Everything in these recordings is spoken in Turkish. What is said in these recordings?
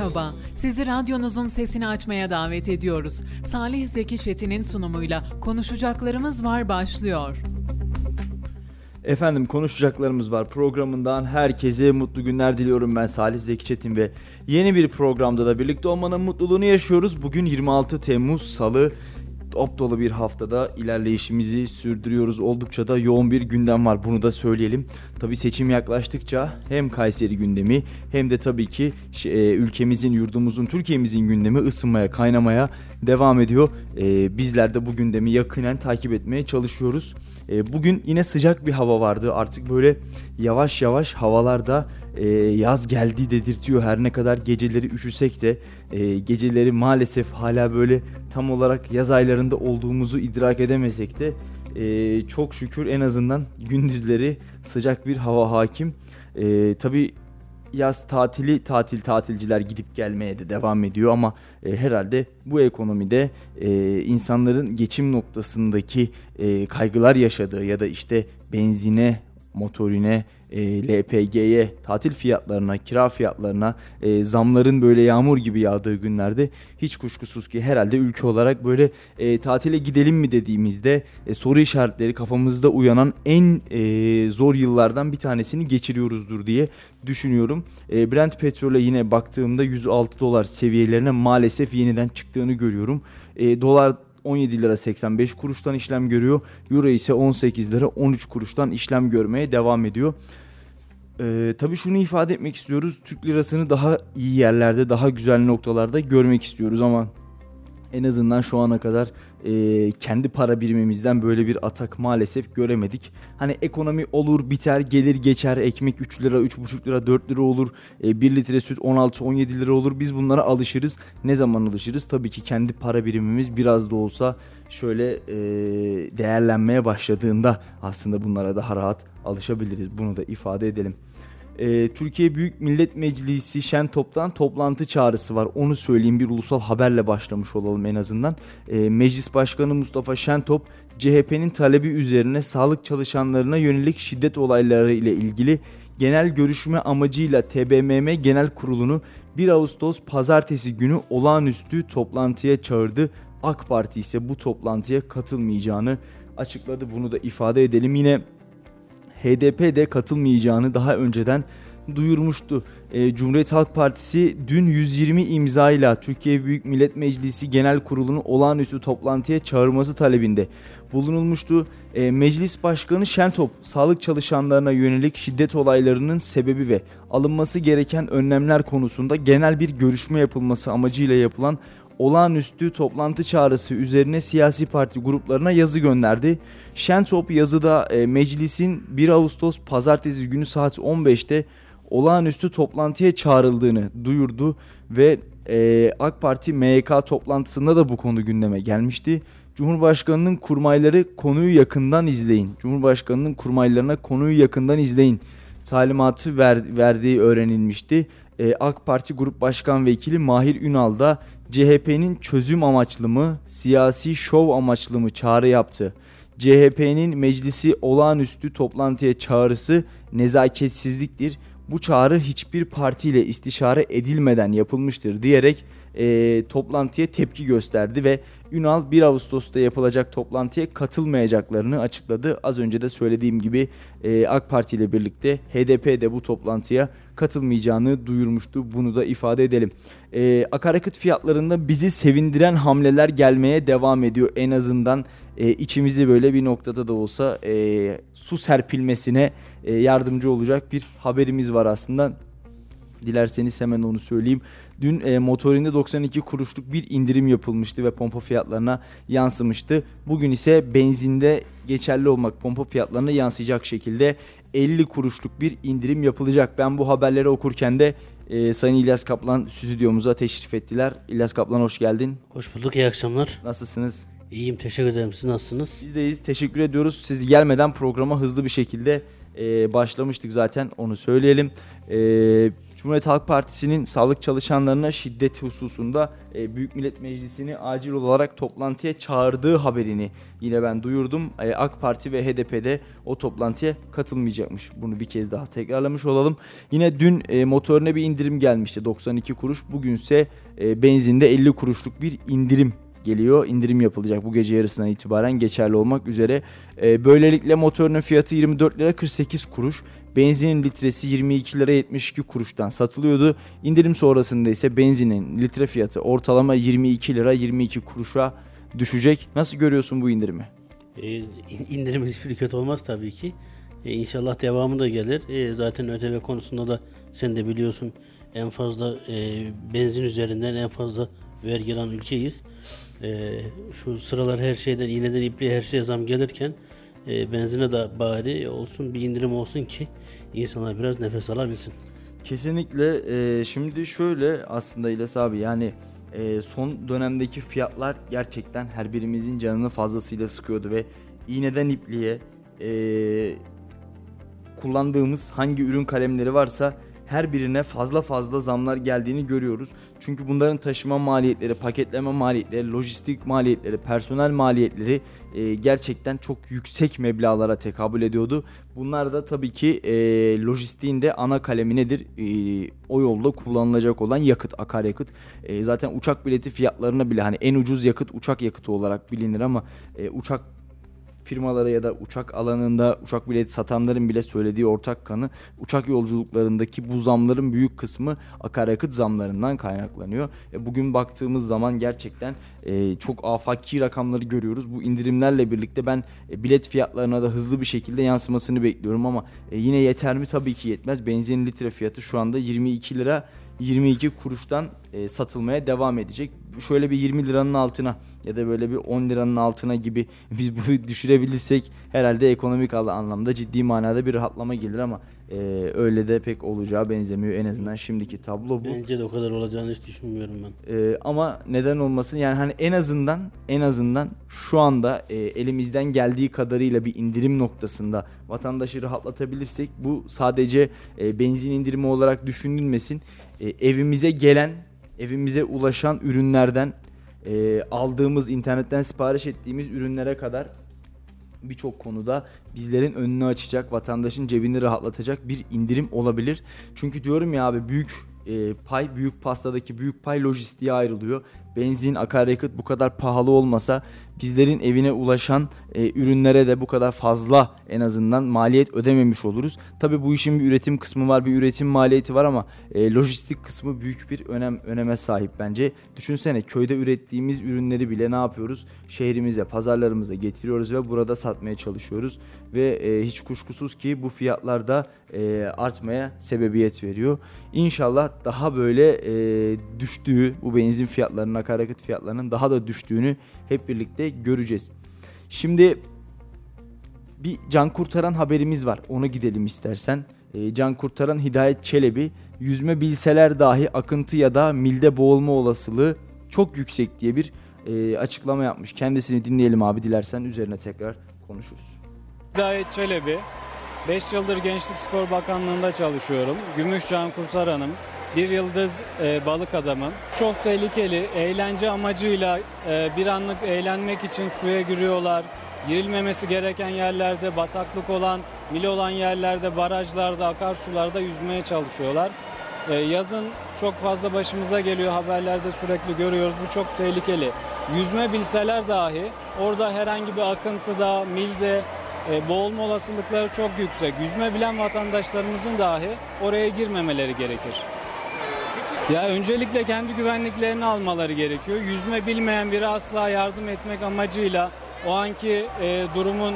Merhaba, sizi radyonuzun sesini açmaya davet ediyoruz. Salih Zeki Çetin'in sunumuyla Konuşacaklarımız Var başlıyor. Efendim konuşacaklarımız var programından herkese mutlu günler diliyorum ben Salih Zeki Çetin ve yeni bir programda da birlikte olmanın mutluluğunu yaşıyoruz. Bugün 26 Temmuz Salı top dolu bir haftada ilerleyişimizi sürdürüyoruz. Oldukça da yoğun bir gündem var bunu da söyleyelim. Tabi seçim yaklaştıkça hem Kayseri gündemi hem de tabii ki e, ülkemizin, yurdumuzun, Türkiye'mizin gündemi ısınmaya, kaynamaya devam ediyor. E, bizler de bu gündemi yakinen takip etmeye çalışıyoruz. E, bugün yine sıcak bir hava vardı. Artık böyle yavaş yavaş havalarda e, yaz geldi dedirtiyor. Her ne kadar geceleri üşüsek de e, geceleri maalesef hala böyle tam olarak yaz aylarında olduğumuzu idrak edemesek de e, çok şükür en azından gündüzleri sıcak bir hava hakim. E, tabii yaz tatili tatil tatilciler gidip gelmeye de devam ediyor ama e, herhalde bu ekonomide e, insanların geçim noktasındaki e, kaygılar yaşadığı ya da işte benzine motorine e, LPG'ye, tatil fiyatlarına, kira fiyatlarına e, zamların böyle yağmur gibi yağdığı günlerde hiç kuşkusuz ki herhalde ülke olarak böyle e, tatile gidelim mi dediğimizde e, soru işaretleri kafamızda uyanan en e, zor yıllardan bir tanesini geçiriyoruzdur diye düşünüyorum. E, Brent petrole yine baktığımda 106 dolar seviyelerine maalesef yeniden çıktığını görüyorum. E, dolar 17 lira 85 kuruştan işlem görüyor. Euro ise 18 lira 13 kuruştan işlem görmeye devam ediyor. Ee, tabii şunu ifade etmek istiyoruz. Türk lirasını daha iyi yerlerde, daha güzel noktalarda görmek istiyoruz ama en azından şu ana kadar e, kendi para birimimizden böyle bir atak maalesef göremedik. Hani ekonomi olur biter gelir geçer ekmek 3 lira 3,5 lira 4 lira olur e, 1 litre süt 16-17 lira olur biz bunlara alışırız. Ne zaman alışırız? Tabii ki kendi para birimimiz biraz da olsa şöyle e, değerlenmeye başladığında aslında bunlara daha rahat alışabiliriz. Bunu da ifade edelim e, Türkiye Büyük Millet Meclisi Şentop'tan toplantı çağrısı var. Onu söyleyeyim bir ulusal haberle başlamış olalım en azından. E, Meclis Başkanı Mustafa Şentop CHP'nin talebi üzerine sağlık çalışanlarına yönelik şiddet olayları ile ilgili genel görüşme amacıyla TBMM Genel Kurulu'nu 1 Ağustos pazartesi günü olağanüstü toplantıya çağırdı. AK Parti ise bu toplantıya katılmayacağını açıkladı. Bunu da ifade edelim. Yine HDP de katılmayacağını daha önceden duyurmuştu. E, Cumhuriyet Halk Partisi dün 120 imzayla Türkiye Büyük Millet Meclisi Genel Kurulu'nu olağanüstü toplantıya çağırması talebinde bulunulmuştu. E, Meclis Başkanı Şentop, sağlık çalışanlarına yönelik şiddet olaylarının sebebi ve alınması gereken önlemler konusunda genel bir görüşme yapılması amacıyla yapılan olağanüstü toplantı çağrısı üzerine siyasi parti gruplarına yazı gönderdi. Şentop yazıda e, meclisin 1 Ağustos pazartesi günü saat 15'te olağanüstü toplantıya çağrıldığını duyurdu ve e, AK Parti MYK toplantısında da bu konu gündeme gelmişti. Cumhurbaşkanının kurmayları konuyu yakından izleyin. Cumhurbaşkanının kurmaylarına konuyu yakından izleyin talimatı ver, verdiği öğrenilmişti. Ee, AK Parti Grup Başkan Vekili Mahir Ünal da CHP'nin çözüm amaçlı mı, siyasi şov amaçlı mı çağrı yaptı. CHP'nin meclisi olağanüstü toplantıya çağrısı nezaketsizliktir. Bu çağrı hiçbir partiyle istişare edilmeden yapılmıştır diyerek e, toplantıya tepki gösterdi ve Ünal 1 Ağustos'ta yapılacak toplantıya katılmayacaklarını açıkladı. Az önce de söylediğim gibi e, AK Parti ile birlikte HDP de bu toplantıya katılmayacağını duyurmuştu. Bunu da ifade edelim. E, akaryakıt fiyatlarında bizi sevindiren hamleler gelmeye devam ediyor. En azından e, içimizi böyle bir noktada da olsa e, su serpilmesine e, yardımcı olacak bir haberimiz var aslında. Dilerseniz hemen onu söyleyeyim. Dün e, motorinde 92 kuruşluk bir indirim yapılmıştı ve pompa fiyatlarına yansımıştı. Bugün ise benzinde geçerli olmak pompa fiyatlarına yansıyacak şekilde 50 kuruşluk bir indirim yapılacak. Ben bu haberleri okurken de e, Sayın İlyas Kaplan stüdyomuza teşrif ettiler. İlyas Kaplan hoş geldin. Hoş bulduk, iyi akşamlar. Nasılsınız? İyiyim, teşekkür ederim. Siz nasılsınız? Biz deyiz, teşekkür ediyoruz. Siz gelmeden programa hızlı bir şekilde e, başlamıştık zaten onu söyleyelim. E, Cumhuriyet Halk Partisi'nin sağlık çalışanlarına şiddet hususunda e, Büyük Millet Meclisi'ni acil olarak toplantıya çağırdığı haberini yine ben duyurdum. E, AK Parti ve HDP'de o toplantıya katılmayacakmış. Bunu bir kez daha tekrarlamış olalım. Yine dün e, motoruna bir indirim gelmişti 92 kuruş. Bugünse e, benzinde 50 kuruşluk bir indirim geliyor. İndirim yapılacak bu gece yarısından itibaren geçerli olmak üzere. E, böylelikle motorunun fiyatı 24 lira 48 kuruş. Benzinin litresi 22 lira 72 kuruştan satılıyordu. İndirim sonrasında ise benzinin litre fiyatı ortalama 22 lira 22 kuruşa düşecek. Nasıl görüyorsun bu indirimi? E, indirim hiçbir kötü olmaz tabii ki. E, inşallah devamı da gelir. E, zaten ÖTV konusunda da sen de biliyorsun en fazla e, benzin üzerinden en fazla vergi alan ülkeyiz. E, şu sıralar her şeyden iğneden ipliğe her şeye zam gelirken e, benzine de bari olsun bir indirim olsun ki insanlar biraz nefes alabilsin. Kesinlikle. E, şimdi şöyle aslında İlyas abi yani e, son dönemdeki fiyatlar gerçekten her birimizin canını fazlasıyla sıkıyordu ve iğneden ipliğe e, kullandığımız hangi ürün kalemleri varsa her birine fazla fazla zamlar geldiğini görüyoruz. Çünkü bunların taşıma maliyetleri, paketleme maliyetleri, lojistik maliyetleri, personel maliyetleri e, gerçekten çok yüksek meblalara tekabül ediyordu. Bunlar da tabii ki e, lojistiğin de ana kalemi nedir? E, o yolda kullanılacak olan yakıt, akaryakıt. E, zaten uçak bileti fiyatlarına bile hani en ucuz yakıt uçak yakıtı olarak bilinir ama e, uçak firmalara ya da uçak alanında uçak bileti satanların bile söylediği ortak kanı uçak yolculuklarındaki bu zamların büyük kısmı akaryakıt zamlarından kaynaklanıyor. E, bugün baktığımız zaman gerçekten e, çok afaki rakamları görüyoruz. Bu indirimlerle birlikte ben e, bilet fiyatlarına da hızlı bir şekilde yansımasını bekliyorum ama e, yine yeter mi? Tabii ki yetmez. Benzin litre fiyatı şu anda 22 lira 22 kuruştan e, satılmaya devam edecek. Şöyle bir 20 liranın altına ya da böyle bir 10 liranın altına gibi biz bunu düşürebilirsek herhalde ekonomik anlamda ciddi manada bir rahatlama gelir ama e, öyle de pek olacağı benzemiyor en azından şimdiki tablo bu. Bence de o kadar olacağını hiç düşünmüyorum ben. E, ama neden olmasın yani hani en azından en azından şu anda e, elimizden geldiği kadarıyla bir indirim noktasında vatandaşı rahatlatabilirsek bu sadece e, benzin indirimi olarak düşünülmesin. E, evimize gelen evimize ulaşan ürünlerden e, aldığımız internetten sipariş ettiğimiz ürünlere kadar birçok konuda bizlerin önünü açacak, vatandaşın cebini rahatlatacak bir indirim olabilir. Çünkü diyorum ya abi büyük e, pay, büyük pastadaki büyük pay lojistiğe ayrılıyor benzin, akaryakıt bu kadar pahalı olmasa bizlerin evine ulaşan e, ürünlere de bu kadar fazla en azından maliyet ödememiş oluruz. Tabi bu işin bir üretim kısmı var, bir üretim maliyeti var ama e, lojistik kısmı büyük bir önem öneme sahip bence. Düşünsene köyde ürettiğimiz ürünleri bile ne yapıyoruz? Şehrimize, pazarlarımıza getiriyoruz ve burada satmaya çalışıyoruz ve e, hiç kuşkusuz ki bu fiyatlar da e, artmaya sebebiyet veriyor. İnşallah daha böyle e, düştüğü bu benzin fiyatlarının akaryakıt fiyatlarının daha da düştüğünü hep birlikte göreceğiz. Şimdi bir can kurtaran haberimiz var. Onu gidelim istersen. E, can kurtaran Hidayet Çelebi yüzme bilseler dahi akıntı ya da milde boğulma olasılığı çok yüksek diye bir e, açıklama yapmış. Kendisini dinleyelim abi dilersen üzerine tekrar konuşuruz. Hidayet Çelebi 5 yıldır Gençlik Spor Bakanlığı'nda çalışıyorum. Gümüşcan Kurtaran'ım. Bir yıldız e, balık adamım. Çok tehlikeli. Eğlence amacıyla e, bir anlık eğlenmek için suya giriyorlar. Girilmemesi gereken yerlerde, bataklık olan, mil olan yerlerde, barajlarda, akarsularda yüzmeye çalışıyorlar. E, yazın çok fazla başımıza geliyor. Haberlerde sürekli görüyoruz. Bu çok tehlikeli. Yüzme bilseler dahi orada herhangi bir akıntıda, milde, e, boğulma olasılıkları çok yüksek. Yüzme bilen vatandaşlarımızın dahi oraya girmemeleri gerekir. Ya öncelikle kendi güvenliklerini almaları gerekiyor. Yüzme bilmeyen biri asla yardım etmek amacıyla o anki e, durumun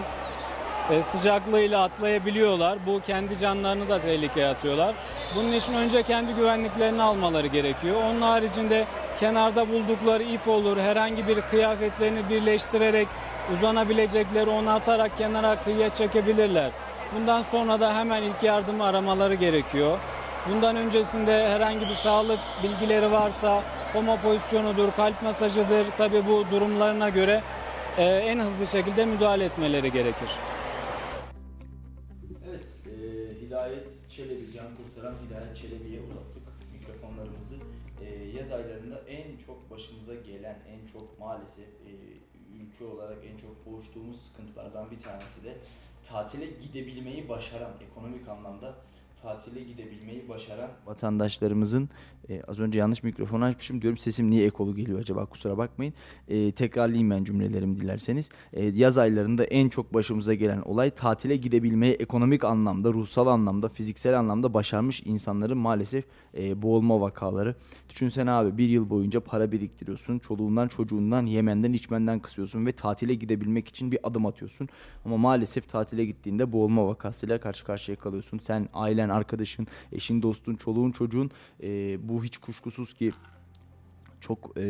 e, sıcaklığıyla atlayabiliyorlar. Bu kendi canlarını da tehlikeye atıyorlar. Bunun için önce kendi güvenliklerini almaları gerekiyor. Onun haricinde kenarda buldukları ip olur, herhangi bir kıyafetlerini birleştirerek uzanabilecekleri onu atarak kenara kıyıya çekebilirler. Bundan sonra da hemen ilk yardımı aramaları gerekiyor. Bundan öncesinde herhangi bir sağlık bilgileri varsa koma pozisyonudur, kalp masajıdır. Tabi bu durumlarına göre e, en hızlı şekilde müdahale etmeleri gerekir. Evet, e, Hidayet Çelebi, Can Kurtaran Hidayet Çelebi'ye uzattık yaz aylarında en çok başımıza gelen, en çok maalesef e, ülke olarak en çok boğuştuğumuz sıkıntılardan bir tanesi de tatile gidebilmeyi başaran, ekonomik anlamda tatile gidebilmeyi başaran vatandaşlarımızın e, az önce yanlış mikrofonu açmışım diyorum sesim niye ekolu geliyor acaba kusura bakmayın. E, tekrarlayayım ben cümlelerimi dilerseniz. E, yaz aylarında en çok başımıza gelen olay tatile gidebilmeyi ekonomik anlamda, ruhsal anlamda, fiziksel anlamda başarmış insanların maalesef e, boğulma vakaları. Düşünsene abi bir yıl boyunca para biriktiriyorsun. Çoluğundan çocuğundan yemenden içmenden kısıyorsun ve tatile gidebilmek için bir adım atıyorsun. Ama maalesef tatile gittiğinde boğulma vakasıyla karşı karşıya kalıyorsun. Sen ailen, arkadaşın, eşin, dostun, çoluğun, çocuğun e, bu hiç kuşkusuz ki çok e,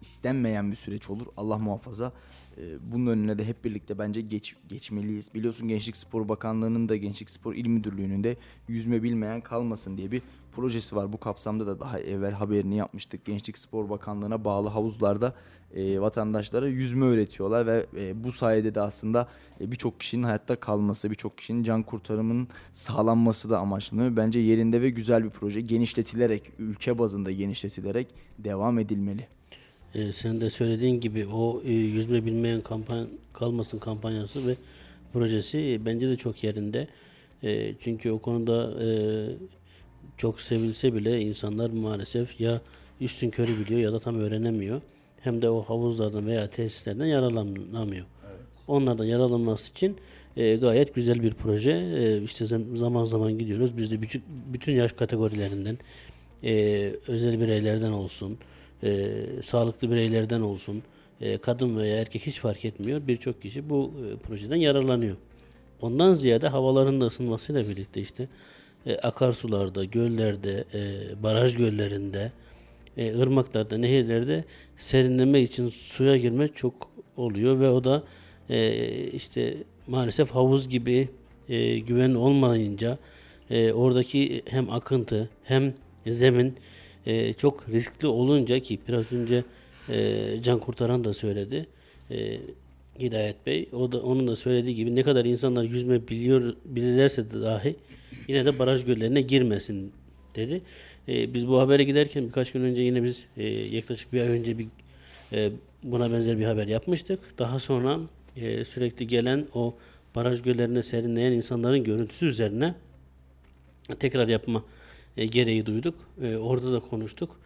istenmeyen bir süreç olur. Allah muhafaza. E, bunun önüne de hep birlikte bence geç, geçmeliyiz. Biliyorsun Gençlik Spor Bakanlığı'nın da Gençlik Spor İl Müdürlüğü'nün de yüzme bilmeyen kalmasın diye bir projesi var. Bu kapsamda da daha evvel haberini yapmıştık. Gençlik Spor Bakanlığı'na bağlı havuzlarda e, vatandaşlara yüzme öğretiyorlar ve e, bu sayede de aslında e, birçok kişinin hayatta kalması, birçok kişinin can kurtarımının sağlanması da amaçlanıyor. Bence yerinde ve güzel bir proje genişletilerek, ülke bazında genişletilerek devam edilmeli. Ee, senin de söylediğin gibi o e, yüzme bilmeyen kampan kalmasın kampanyası ve projesi e, bence de çok yerinde. E, çünkü o konuda e, çok sevilse bile insanlar maalesef ya üstün körü biliyor ya da tam öğrenemiyor. Hem de o havuzlardan veya tesislerden yararlanamıyor. Evet. Onlardan yararlanması için e, gayet güzel bir proje. E, işte zaman zaman gidiyoruz. Biz de bütün, bütün yaş kategorilerinden e, özel bireylerden olsun, e, sağlıklı bireylerden olsun, e, kadın veya erkek hiç fark etmiyor. Birçok kişi bu e, projeden yararlanıyor. Ondan ziyade havaların da ısınmasıyla birlikte işte e, akarsularda, göllerde, e, baraj göllerinde, e, ırmaklarda, nehirlerde serinlemek için suya girmek çok oluyor ve o da e, işte maalesef havuz gibi e, güven olmayınca e, oradaki hem akıntı hem zemin e, çok riskli olunca ki biraz önce e, Can Kurtaran da söyledi. E, Hidayet Bey. O da onun da söylediği gibi ne kadar insanlar yüzme biliyor bilirlerse de dahi yine de baraj göllerine girmesin dedi. E, biz bu habere giderken birkaç gün önce yine biz e, yaklaşık bir ay önce bir e, buna benzer bir haber yapmıştık. Daha sonra e, sürekli gelen o baraj göllerine serinleyen insanların görüntüsü üzerine tekrar yapma e, gereği duyduk. E, orada da konuştuk.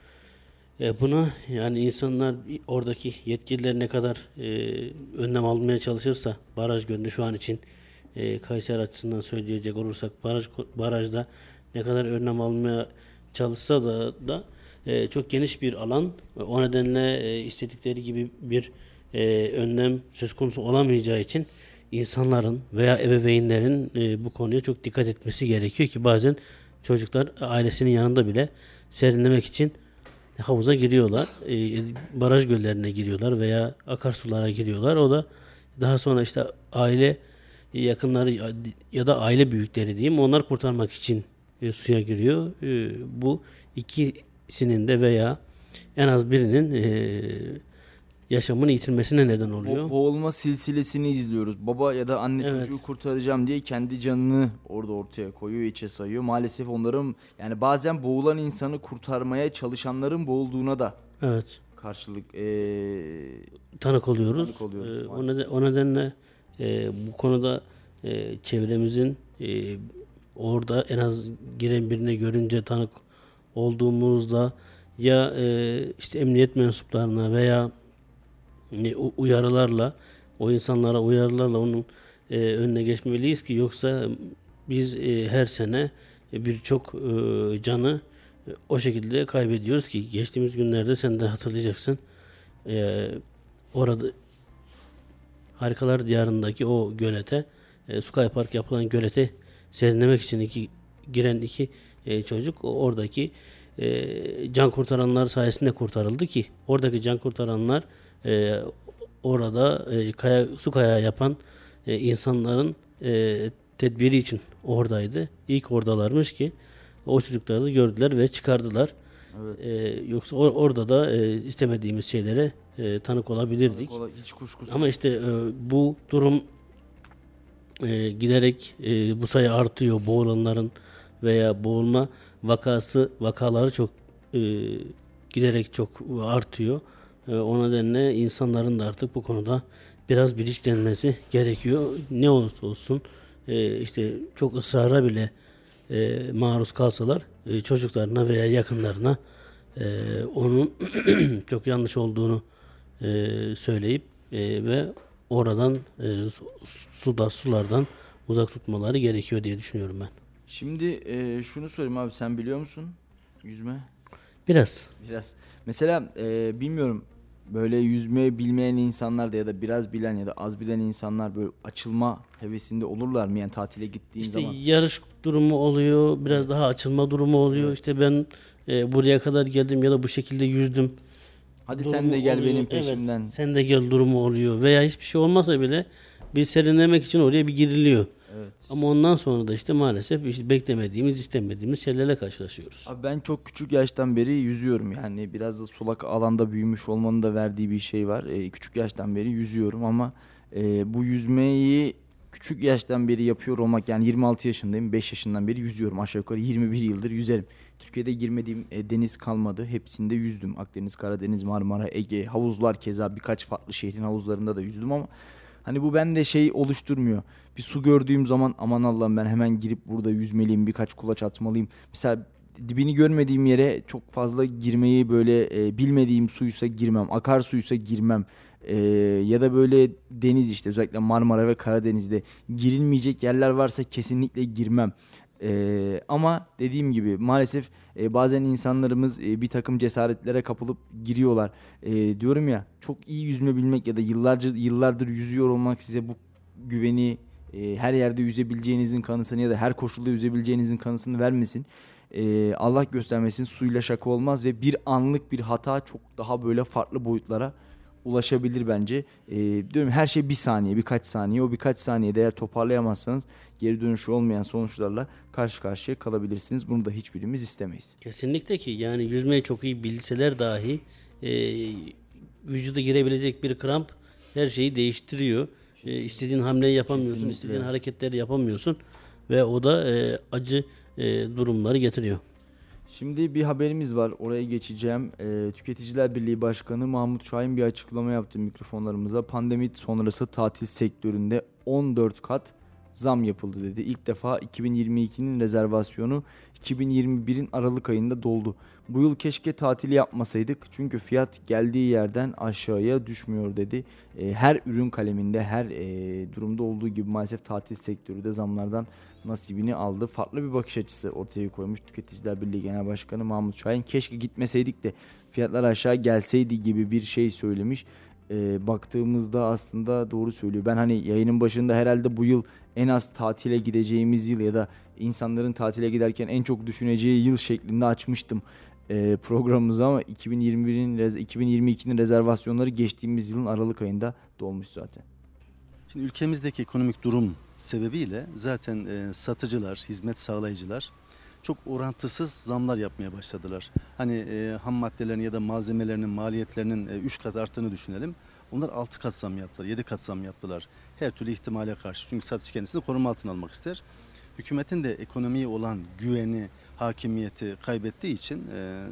E, buna yani insanlar oradaki yetkililer ne kadar e, önlem almaya çalışırsa baraj gölünde şu an için Kayseri açısından söyleyecek olursak baraj barajda ne kadar önlem almaya çalışsa da da çok geniş bir alan. O nedenle istedikleri gibi bir önlem söz konusu olamayacağı için insanların veya ebeveynlerin bu konuya çok dikkat etmesi gerekiyor ki bazen çocuklar ailesinin yanında bile serinlemek için havuza giriyorlar. E, baraj göllerine giriyorlar veya akarsulara giriyorlar. O da daha sonra işte aile yakınları ya da aile büyükleri diyeyim onlar kurtarmak için e, suya giriyor. E, bu ikisinin de veya en az birinin e, yaşamını yitirmesine neden oluyor. Bo boğulma silsilesini izliyoruz. Baba ya da anne evet. çocuğu kurtaracağım diye kendi canını orada ortaya koyuyor, içe sayıyor. Maalesef onların yani bazen boğulan insanı kurtarmaya çalışanların boğulduğuna da evet. karşılık ee, tanık oluyoruz. Tanık oluyoruz ee, o, neden, o nedenle e, bu konuda e, çevremizin e, orada en az giren birine görünce tanık olduğumuzda ya e, işte emniyet mensuplarına veya uyarılarla o insanlara uyarılarla onun e, önüne geçmeliyiz ki yoksa biz e, her sene e, birçok e, canı e, o şekilde kaybediyoruz ki geçtiğimiz günlerde sen de hatırlayacaksın. E, orada Harikalar Diyarı'ndaki o gölete e, Sky Park yapılan gölete serinlemek için iki giren iki e, çocuk oradaki e, can kurtaranlar sayesinde kurtarıldı ki oradaki can kurtaranlar e, orada e, kaya, su kaya yapan e, insanların e, tedbiri için oradaydı. İlk oradalarmış ki o çocukları da gördüler ve çıkardılar. Evet. E, yoksa or, orada da e, istemediğimiz şeylere e, tanık olabilirdik. Tanık ola, hiç kuşkusuz. Ama işte e, bu durum e, giderek e, bu sayı artıyor. Boğulanların veya boğulma vakası vakaları çok e, giderek çok artıyor. E, o nedenle insanların da artık bu konuda biraz bilinçlenmesi gerekiyor. Ne olursa olsun e, işte çok ısrara bile e, maruz kalsalar e, çocuklarına veya yakınlarına onun çok yanlış olduğunu söyleyip ve oradan suda sulardan uzak tutmaları gerekiyor diye düşünüyorum ben. Şimdi e, şunu sorayım abi sen biliyor musun yüzme? Biraz. Biraz. Mesela e, bilmiyorum böyle yüzme bilmeyen insanlar da ya da biraz bilen ya da az bilen insanlar böyle açılma hevesinde olurlar mı yani tatile gittiğin işte zaman? yarış durumu oluyor, biraz daha açılma durumu oluyor. Evet. İşte ben e, buraya kadar geldim ya da bu şekilde yüzdüm. Hadi sen de gel oluyor. benim peşimden. Evet, sen de gel durumu oluyor veya hiçbir şey olmasa bile bir serinlemek için oraya bir giriliyor. Evet. Ama ondan sonra da işte maalesef işte beklemediğimiz, istemediğimiz şeylerle karşılaşıyoruz. Abi ben çok küçük yaştan beri yüzüyorum yani biraz da sulak alanda büyümüş olmanın da verdiği bir şey var. Ee, küçük yaştan beri yüzüyorum ama e, bu yüzmeyi küçük yaştan beri yapıyor olmak yani 26 yaşındayım 5 yaşından beri yüzüyorum aşağı yukarı 21 yıldır yüzerim. Türkiye'de girmediğim e, deniz kalmadı hepsinde yüzdüm Akdeniz, Karadeniz, Marmara, Ege, havuzlar keza birkaç farklı şehrin havuzlarında da yüzdüm ama Hani bu bende şey oluşturmuyor. Bir su gördüğüm zaman aman Allah'ım ben hemen girip burada yüzmeliyim, birkaç kulaç atmalıyım. Mesela dibini görmediğim yere çok fazla girmeyi böyle e, bilmediğim suysa girmem, akarsuysa girmem. E, ya da böyle deniz işte özellikle Marmara ve Karadeniz'de girilmeyecek yerler varsa kesinlikle girmem. Ee, ama dediğim gibi maalesef e, bazen insanlarımız e, bir takım cesaretlere kapılıp giriyorlar. E, diyorum ya çok iyi yüzme bilmek ya da yıllarca yıllardır yüzüyor olmak size bu güveni e, her yerde yüzebileceğinizin kanısını ya da her koşulda yüzebileceğinizin kanısını vermesin. E, Allah göstermesin suyla şaka olmaz ve bir anlık bir hata çok daha böyle farklı boyutlara ulaşabilir bence. E, diyorum her şey bir saniye, birkaç saniye. O birkaç saniyede eğer toparlayamazsanız geri dönüşü olmayan sonuçlarla karşı karşıya kalabilirsiniz. Bunu da hiçbirimiz istemeyiz. Kesinlikle ki yani yüzmeyi çok iyi bilseler dahi e, vücuda girebilecek bir kramp her şeyi değiştiriyor. E, istediğin hamleyi yapamıyorsun, Kesinlikle. istediğin hareketleri yapamıyorsun ve o da e, acı e, durumları getiriyor. Şimdi bir haberimiz var. Oraya geçeceğim. E, Tüketiciler Birliği Başkanı Mahmut Şahin bir açıklama yaptı mikrofonlarımıza. Pandemi sonrası tatil sektöründe 14 kat zam yapıldı dedi. İlk defa 2022'nin rezervasyonu 2021'in Aralık ayında doldu. Bu yıl keşke tatil yapmasaydık çünkü fiyat geldiği yerden aşağıya düşmüyor dedi. E, her ürün kaleminde her e, durumda olduğu gibi maalesef tatil sektörü de zamlardan nasibini aldı. Farklı bir bakış açısı ortaya koymuş Tüketiciler Birliği Genel Başkanı Mahmut Şahin. Keşke gitmeseydik de fiyatlar aşağı gelseydi gibi bir şey söylemiş. E, baktığımızda aslında doğru söylüyor. Ben hani yayının başında herhalde bu yıl en az tatile gideceğimiz yıl ya da insanların tatile giderken en çok düşüneceği yıl şeklinde açmıştım e, programımızı ama 2021'in 2022'nin rezervasyonları geçtiğimiz yılın Aralık ayında dolmuş zaten. Şimdi ülkemizdeki ekonomik durum sebebiyle zaten e, satıcılar, hizmet sağlayıcılar çok orantısız zamlar yapmaya başladılar. Hani e, ham maddelerin ya da malzemelerinin maliyetlerinin 3 e, kat arttığını düşünelim. Onlar 6 kat zam yaptılar, 7 kat zam yaptılar. Her türlü ihtimale karşı. Çünkü satış kendisini koruma altına almak ister. Hükümetin de ekonomiye olan güveni, hakimiyeti kaybettiği için e,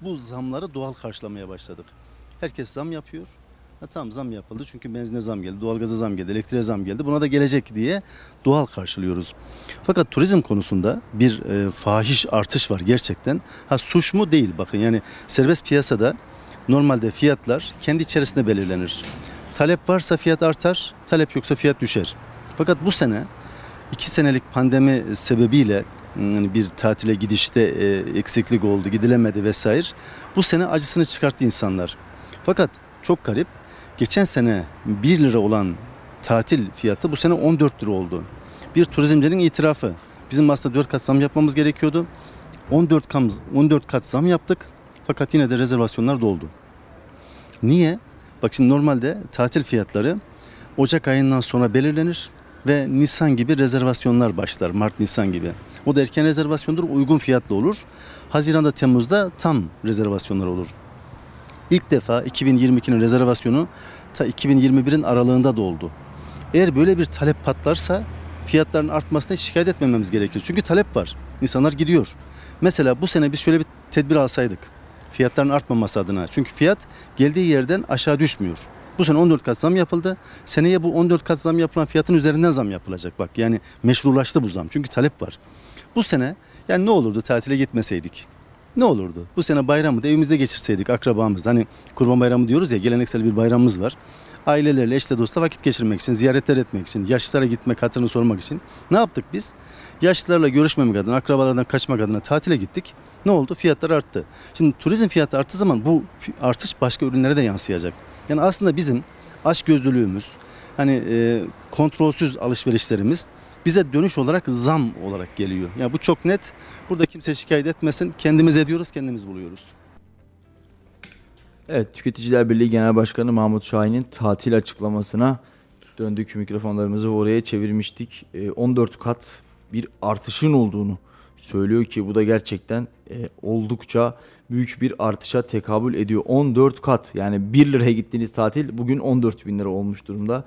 bu zamları doğal karşılamaya başladık. Herkes zam yapıyor. Ha, tamam zam yapıldı çünkü benzine zam geldi, doğalgaza zam geldi, elektriğe zam geldi. Buna da gelecek diye doğal karşılıyoruz. Fakat turizm konusunda bir e, fahiş artış var gerçekten. Ha suç mu değil bakın yani serbest piyasada normalde fiyatlar kendi içerisinde belirlenir. Talep varsa fiyat artar, talep yoksa fiyat düşer. Fakat bu sene iki senelik pandemi sebebiyle bir tatile gidişte e, eksiklik oldu, gidilemedi vesaire. Bu sene acısını çıkarttı insanlar. Fakat çok garip Geçen sene 1 lira olan tatil fiyatı bu sene 14 lira oldu. Bir turizmcinin itirafı. Bizim aslında 4 kat zam yapmamız gerekiyordu. 14 kat, 14 kat zam yaptık. Fakat yine de rezervasyonlar doldu. Niye? Bak şimdi normalde tatil fiyatları Ocak ayından sonra belirlenir ve Nisan gibi rezervasyonlar başlar. Mart, Nisan gibi. O da erken rezervasyondur, uygun fiyatlı olur. Haziranda, Temmuz'da tam rezervasyonlar olur. İlk defa 2022'nin rezervasyonu ta 2021'in aralığında doldu. Eğer böyle bir talep patlarsa fiyatların artmasına şikayet etmememiz gerekir. Çünkü talep var. İnsanlar gidiyor. Mesela bu sene biz şöyle bir tedbir alsaydık. Fiyatların artmaması adına. Çünkü fiyat geldiği yerden aşağı düşmüyor. Bu sene 14 kat zam yapıldı. Seneye bu 14 kat zam yapılan fiyatın üzerinden zam yapılacak. Bak yani meşrulaştı bu zam. Çünkü talep var. Bu sene yani ne olurdu tatile gitmeseydik? Ne olurdu? Bu sene bayramı da evimizde geçirseydik akrabamız. Hani kurban bayramı diyoruz ya geleneksel bir bayramımız var. Ailelerle eşle dostla vakit geçirmek için, ziyaretler etmek için, yaşlılara gitmek, hatırını sormak için. Ne yaptık biz? Yaşlılarla görüşmemek adına, akrabalardan kaçmak adına tatile gittik. Ne oldu? Fiyatlar arttı. Şimdi turizm fiyatı arttığı zaman bu artış başka ürünlere de yansıyacak. Yani aslında bizim aç gözlülüğümüz, hani e, kontrolsüz alışverişlerimiz bize dönüş olarak zam olarak geliyor. Yani bu çok net. Burada kimse şikayet etmesin. Kendimiz ediyoruz, kendimiz buluyoruz. Evet, Tüketiciler Birliği Genel Başkanı Mahmut Şahin'in tatil açıklamasına döndük mikrofonlarımızı oraya çevirmiştik. 14 kat bir artışın olduğunu söylüyor ki bu da gerçekten e, oldukça büyük bir artışa tekabül ediyor. 14 kat yani 1 liraya gittiğiniz tatil bugün 14 bin lira olmuş durumda.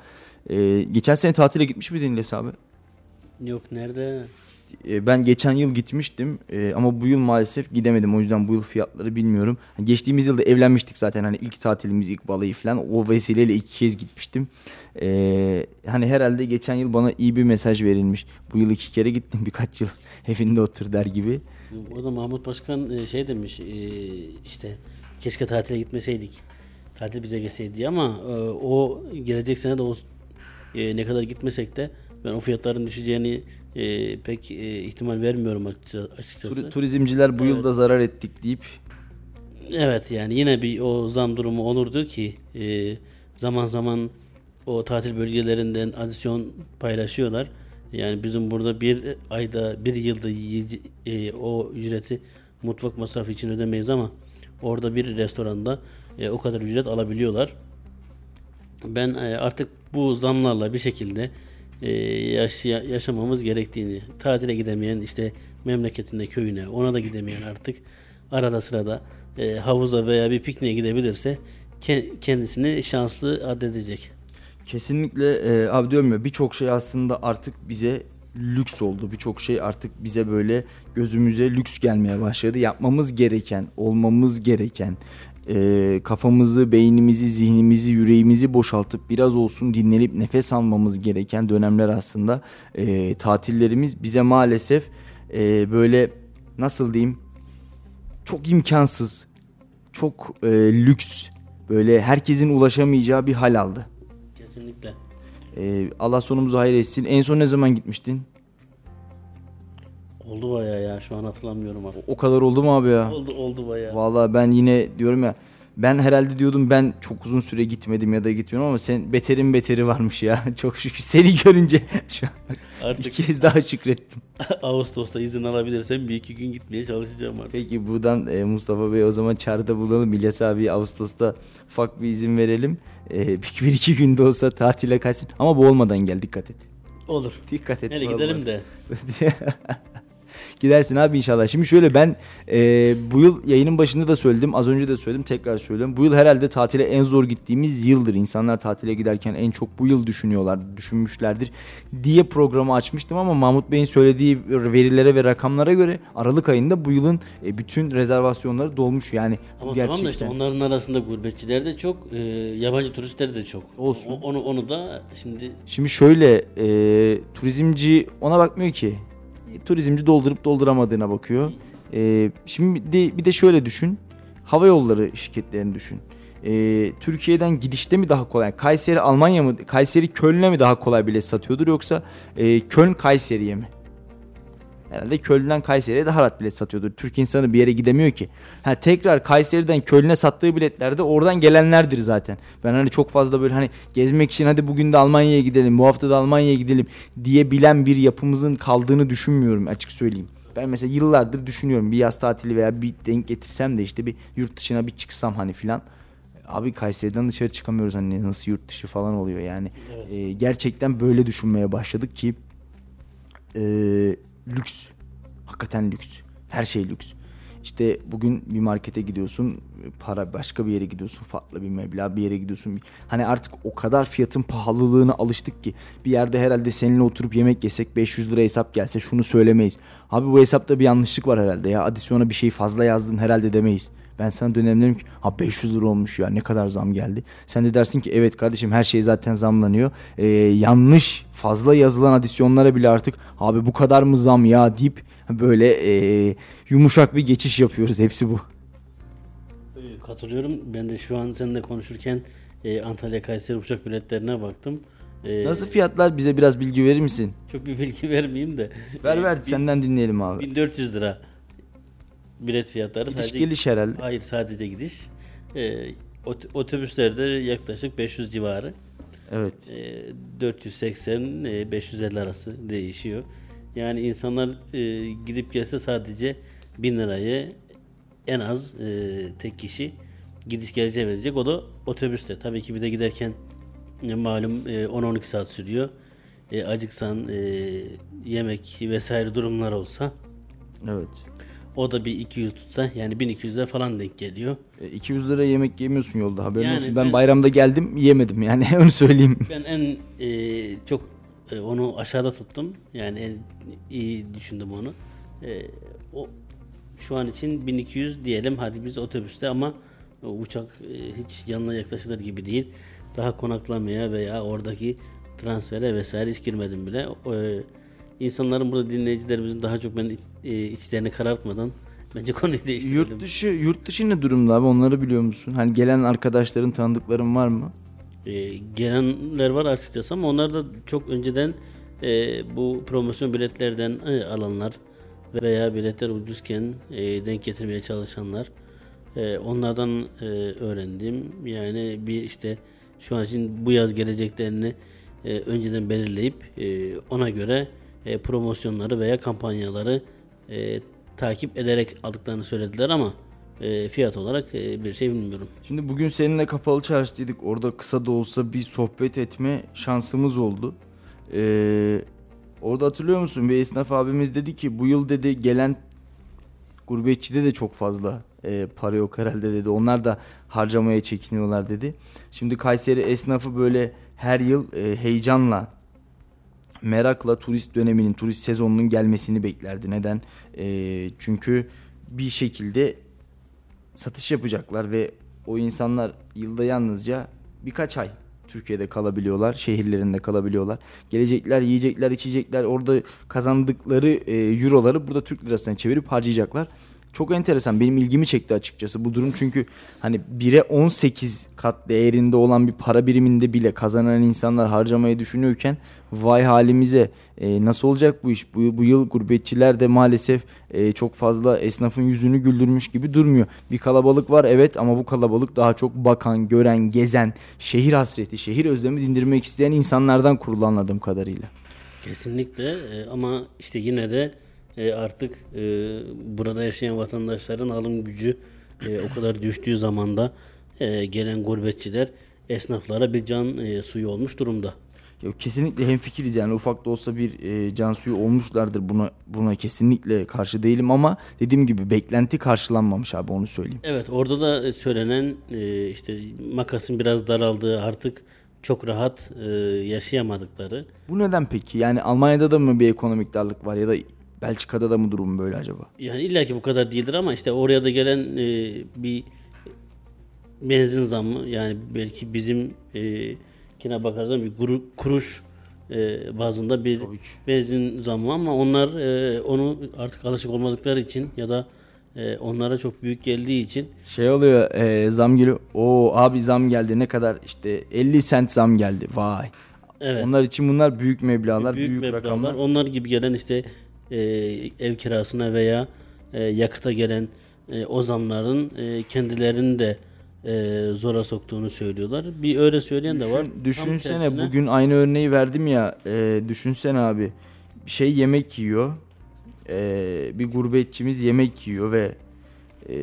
E, geçen sene tatile gitmiş miydin İlyas abi? Yok nerede? E, ben geçen yıl gitmiştim e, ama bu yıl maalesef gidemedim. O yüzden bu yıl fiyatları bilmiyorum. Geçtiğimiz yılda evlenmiştik zaten hani ilk tatilimiz ilk balayı falan. O vesileyle iki kez gitmiştim. E, hani herhalde geçen yıl bana iyi bir mesaj verilmiş. Bu yıl iki kere gittim birkaç yıl evinde otur der gibi. O da Mahmut Başkan şey demiş işte keşke tatile gitmeseydik. Tatil bize gelseydi ama o gelecek sene de o ne kadar gitmesek de ben o fiyatların düşeceğini e, pek e, ihtimal vermiyorum açıkçası. Tur, turizmciler bu evet. yılda zarar ettik deyip Evet yani yine bir o zam durumu olurdu ki e, zaman zaman o tatil bölgelerinden adisyon paylaşıyorlar. Yani bizim burada bir ayda bir yılda e, o ücreti mutfak masrafı için ödemeyiz ama orada bir restoranda e, o kadar ücret alabiliyorlar. Ben e, artık bu zamlarla bir şekilde e, yaşaya, yaşamamız gerektiğini, tatile gidemeyen işte memleketinde köyüne ona da gidemeyen artık arada sırada e, havuza veya bir pikniğe gidebilirse kendisini şanslı addedecek. Kesinlikle e, abi diyorum ya birçok şey aslında artık bize lüks oldu. Birçok şey artık bize böyle gözümüze lüks gelmeye başladı. Yapmamız gereken, olmamız gereken, e, kafamızı, beynimizi, zihnimizi, yüreğimizi boşaltıp biraz olsun dinlenip nefes almamız gereken dönemler aslında. E, tatillerimiz bize maalesef e, böyle nasıl diyeyim çok imkansız, çok e, lüks, böyle herkesin ulaşamayacağı bir hal aldı. Kesinlikle. E, Allah sonumuzu hayır etsin. En son ne zaman gitmiştin? Oldu baya ya şu an hatırlamıyorum artık. O kadar oldu mu abi ya? Oldu oldu baya. Vallahi ben yine diyorum ya ben herhalde diyordum ben çok uzun süre gitmedim ya da gitmiyorum ama sen beterin beteri varmış ya. Çok şükür seni görünce şu an Artık bir kez daha şükrettim. Ağustos'ta izin alabilirsem bir iki gün gitmeye çalışacağım artık. Peki buradan e, Mustafa Bey o zaman çağrıda bulalım. İlyas abi Ağustos'ta ufak bir izin verelim. E, bir, bir iki günde olsa tatile kaçsın. Ama bu olmadan gel dikkat et. Olur. Dikkat et. Nereye gidelim de. Gidersin abi inşallah. Şimdi şöyle ben e, bu yıl yayının başında da söyledim. Az önce de söyledim. Tekrar söylüyorum. Bu yıl herhalde tatile en zor gittiğimiz yıldır. İnsanlar tatile giderken en çok bu yıl düşünüyorlar. Düşünmüşlerdir diye programı açmıştım ama Mahmut Bey'in söylediği verilere ve rakamlara göre Aralık ayında bu yılın e, bütün rezervasyonları dolmuş. Yani ama gerçekten... tamam da işte onların arasında gurbetçiler de çok, e, yabancı turistler de çok. Olsun. O, onu onu da şimdi Şimdi şöyle e, turizmci ona bakmıyor ki turizmci doldurup dolduramadığına bakıyor. E, şimdi bir de şöyle düşün. Hava yolları şirketlerini düşün. E, Türkiye'den gidişte mi daha kolay? Kayseri Almanya mı? Kayseri Köln'e mi daha kolay bilet satıyordur yoksa e, Köln Kayseri'ye mi? Herhalde Köln'den Kayseri'ye daha rahat bilet satıyordur. Türk insanı bir yere gidemiyor ki. Ha tekrar Kayseri'den Köln'e sattığı biletlerde oradan gelenlerdir zaten. Ben hani çok fazla böyle hani gezmek için hadi bugün de Almanya'ya gidelim, bu hafta da Almanya'ya gidelim diye bilen bir yapımızın kaldığını düşünmüyorum açık söyleyeyim. Ben mesela yıllardır düşünüyorum bir yaz tatili veya bir denk getirsem de işte bir yurt dışına bir çıksam hani filan. Abi Kayseri'den dışarı çıkamıyoruz hani nasıl yurt dışı falan oluyor yani. Evet. Ee, gerçekten böyle düşünmeye başladık ki e, lüks. Hakikaten lüks. Her şey lüks. İşte bugün bir markete gidiyorsun, para başka bir yere gidiyorsun, farklı bir meblağ bir yere gidiyorsun. Hani artık o kadar fiyatın pahalılığına alıştık ki bir yerde herhalde seninle oturup yemek yesek 500 lira hesap gelse şunu söylemeyiz. Abi bu hesapta bir yanlışlık var herhalde ya. Adisyona bir şey fazla yazdın herhalde demeyiz. Ben sana dönemlerim ki ha 500 lira olmuş ya ne kadar zam geldi. Sen de dersin ki evet kardeşim her şey zaten zamlanıyor. Ee, yanlış fazla yazılan adisyonlara bile artık abi bu kadar mı zam ya deyip böyle e, yumuşak bir geçiş yapıyoruz. Hepsi bu. Ee, Katılıyorum. Ben de şu an seninle konuşurken e, Antalya Kayseri uçak biletlerine baktım. E, Nasıl fiyatlar bize biraz bilgi verir misin? Çok bir bilgi vermeyeyim de. Ver E, ver bin- senden dinleyelim abi. 1400 lira bilet fiyatları. Gidiş geliş herhalde. Hayır sadece gidiş. E, ot- otobüslerde yaklaşık 500 civarı. Evet. E, 480 e, 550 arası değişiyor. Yani insanlar e, gidip gelse sadece 1000 lirayı en az e, tek kişi gidiş geleceğe verecek. O da otobüste. Tabii ki bir de giderken e, malum e, 10-12 saat sürüyor. E, acıksan e, yemek vesaire durumlar olsa Evet. O da bir 200 tutsa yani 1200'e falan denk geliyor. E, 200 lira yemek yemiyorsun yolda haberin Yani olsun. Ben, ben- bayramda geldim yemedim yani onu söyleyeyim. Ben en e, çok e, onu aşağıda tuttum. Yani en iyi düşündüm onu. E, o şu an için 1200 diyelim hadi biz otobüste ama o uçak e, hiç yanına yaklaşılır gibi değil. Daha konaklamaya veya oradaki transfere vesaire hiç girmedim bile. E, insanların burada dinleyicilerimizin daha çok ben iç, e, içlerini karartmadan bence konuyu değiştirelim. Yurt dışı yurt dışı ne durumda abi onları biliyor musun? Hani gelen arkadaşların tanıdıkların var mı? E, gelenler var açıkçası ama onlar da çok önceden e, bu promosyon biletlerden e, alanlar veya biletler ucuzken e, denk getirmeye çalışanlar e, onlardan e, öğrendim. Yani bir işte şu an için bu yaz geleceklerini e, önceden belirleyip e, ona göre e, promosyonları veya kampanyaları e, takip ederek aldıklarını söylediler ama e, fiyat olarak e, bir şey bilmiyorum. Şimdi bugün seninle kapalı çarşıdaydık. Orada kısa da olsa bir sohbet etme şansımız oldu. Ee, orada hatırlıyor musun? Bir esnaf abimiz dedi ki bu yıl dedi gelen gurbetçide de çok fazla e, para yok herhalde dedi. Onlar da harcamaya çekiniyorlar dedi. Şimdi Kayseri esnafı böyle her yıl e, heyecanla merakla turist döneminin, turist sezonunun gelmesini beklerdi. Neden? E, çünkü bir şekilde satış yapacaklar ve o insanlar yılda yalnızca birkaç ay Türkiye'de kalabiliyorlar, şehirlerinde kalabiliyorlar. Gelecekler, yiyecekler, içecekler, orada kazandıkları e, euroları burada Türk lirasına çevirip harcayacaklar. Çok enteresan. Benim ilgimi çekti açıkçası bu durum. Çünkü hani 1'e 18 kat değerinde olan bir para biriminde bile kazanan insanlar harcamayı düşünüyorken vay halimize e, nasıl olacak bu iş? Bu, bu yıl gurbetçiler de maalesef e, çok fazla esnafın yüzünü güldürmüş gibi durmuyor. Bir kalabalık var evet ama bu kalabalık daha çok bakan, gören, gezen, şehir hasreti, şehir özlemi dindirmek isteyen insanlardan kurulu anladığım kadarıyla. Kesinlikle e, ama işte yine de e, artık e, burada yaşayan vatandaşların alım gücü e, o kadar düştüğü zamanda e, gelen gurbetçiler esnaflara bir can e, suyu olmuş durumda. Ya kesinlikle hemfikiriz yani ufak da olsa bir e, can suyu olmuşlardır buna buna kesinlikle karşı değilim ama dediğim gibi beklenti karşılanmamış abi onu söyleyeyim. Evet orada da söylenen e, işte makasın biraz daraldığı artık çok rahat e, yaşayamadıkları. Bu neden peki? Yani Almanya'da da mı bir ekonomik darlık var ya da Belçika'da da mı durum böyle acaba? Yani illaki bu kadar değildir ama işte oraya da gelen e, bir benzin zammı yani belki bizim e, kine bakarsan bir guru, kuruş e, bazında bir ki. benzin zammı ama onlar e, onu artık alışık olmadıkları için ya da e, onlara çok büyük geldiği için Şey oluyor e, zam geliyor. Oo abi zam geldi ne kadar işte 50 sent zam geldi vay. evet Onlar için bunlar büyük meblağlar, büyük, büyük, meblağlar rakamlar. onlar gibi gelen işte e, ev kirasına veya e, yakıta gelen e, o zamların e, kendilerini de e, zora soktuğunu söylüyorlar. Bir öyle söyleyen de var. Düşün- düşünsene tersine- bugün aynı örneği verdim ya. e, düşünsene abi. Şey yemek yiyor. E, bir gurbetçimiz yemek yiyor ve e,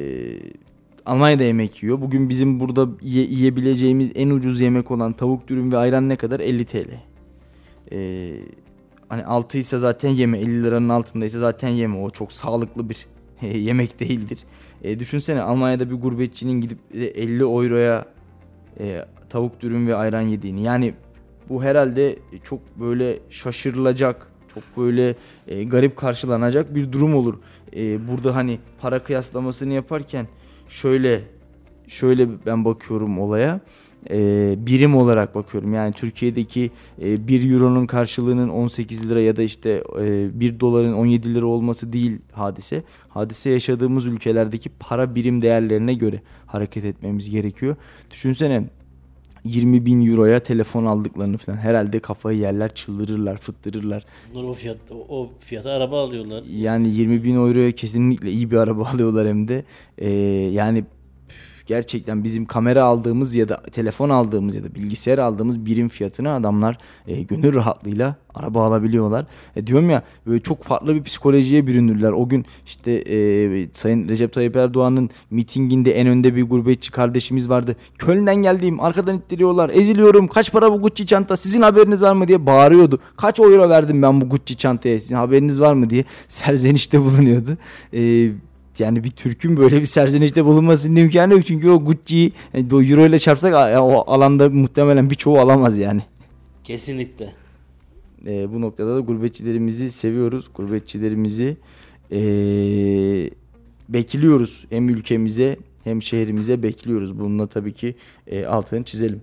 Almanya'da yemek yiyor. Bugün bizim burada ye- yiyebileceğimiz en ucuz yemek olan tavuk dürüm ve ayran ne kadar? 50 TL. E, hani altı ise zaten yeme. 50 liranın altındaysa zaten yeme. O çok sağlıklı bir yemek değildir. E, düşünsene Almanya'da bir gurbetçinin gidip de 50 euroya e, tavuk dürüm ve ayran yediğini. Yani bu herhalde çok böyle şaşırılacak, çok böyle e, garip karşılanacak bir durum olur. E, burada hani para kıyaslamasını yaparken şöyle şöyle ben bakıyorum olaya. Ee, birim olarak bakıyorum. Yani Türkiye'deki e, 1 euronun karşılığının 18 lira ya da işte e, 1 doların 17 lira olması değil hadise. Hadise yaşadığımız ülkelerdeki para birim değerlerine göre hareket etmemiz gerekiyor. Düşünsene 20 bin euroya telefon aldıklarını falan herhalde kafayı yerler çıldırırlar fıttırırlar. Bunlar o fiyat o fiyata araba alıyorlar. Yani 20 bin euroya kesinlikle iyi bir araba alıyorlar hem de. Ee, yani gerçekten bizim kamera aldığımız ya da telefon aldığımız ya da bilgisayar aldığımız birim fiyatını adamlar e, gönül rahatlığıyla araba alabiliyorlar. E, diyorum ya böyle çok farklı bir psikolojiye büründüler. O gün işte e, Sayın Recep Tayyip Erdoğan'ın mitinginde en önde bir gurbetçi kardeşimiz vardı. Köln'den geldiğim arkadan ittiriyorlar. Eziliyorum. Kaç para bu Gucci çanta? Sizin haberiniz var mı diye bağırıyordu. Kaç euro verdim ben bu Gucci çantaya? Sizin haberiniz var mı diye serzenişte bulunuyordu. Eee yani bir Türk'ün böyle bir serzenişte bulunmasının imkanı yok. Çünkü o Gucci'yi yani o euro ile çarpsak o alanda muhtemelen birçoğu alamaz yani. Kesinlikle. E, bu noktada da gurbetçilerimizi seviyoruz. Gurbetçilerimizi e, bekliyoruz. Hem ülkemize hem şehrimize bekliyoruz. Bununla tabii ki e, altını çizelim.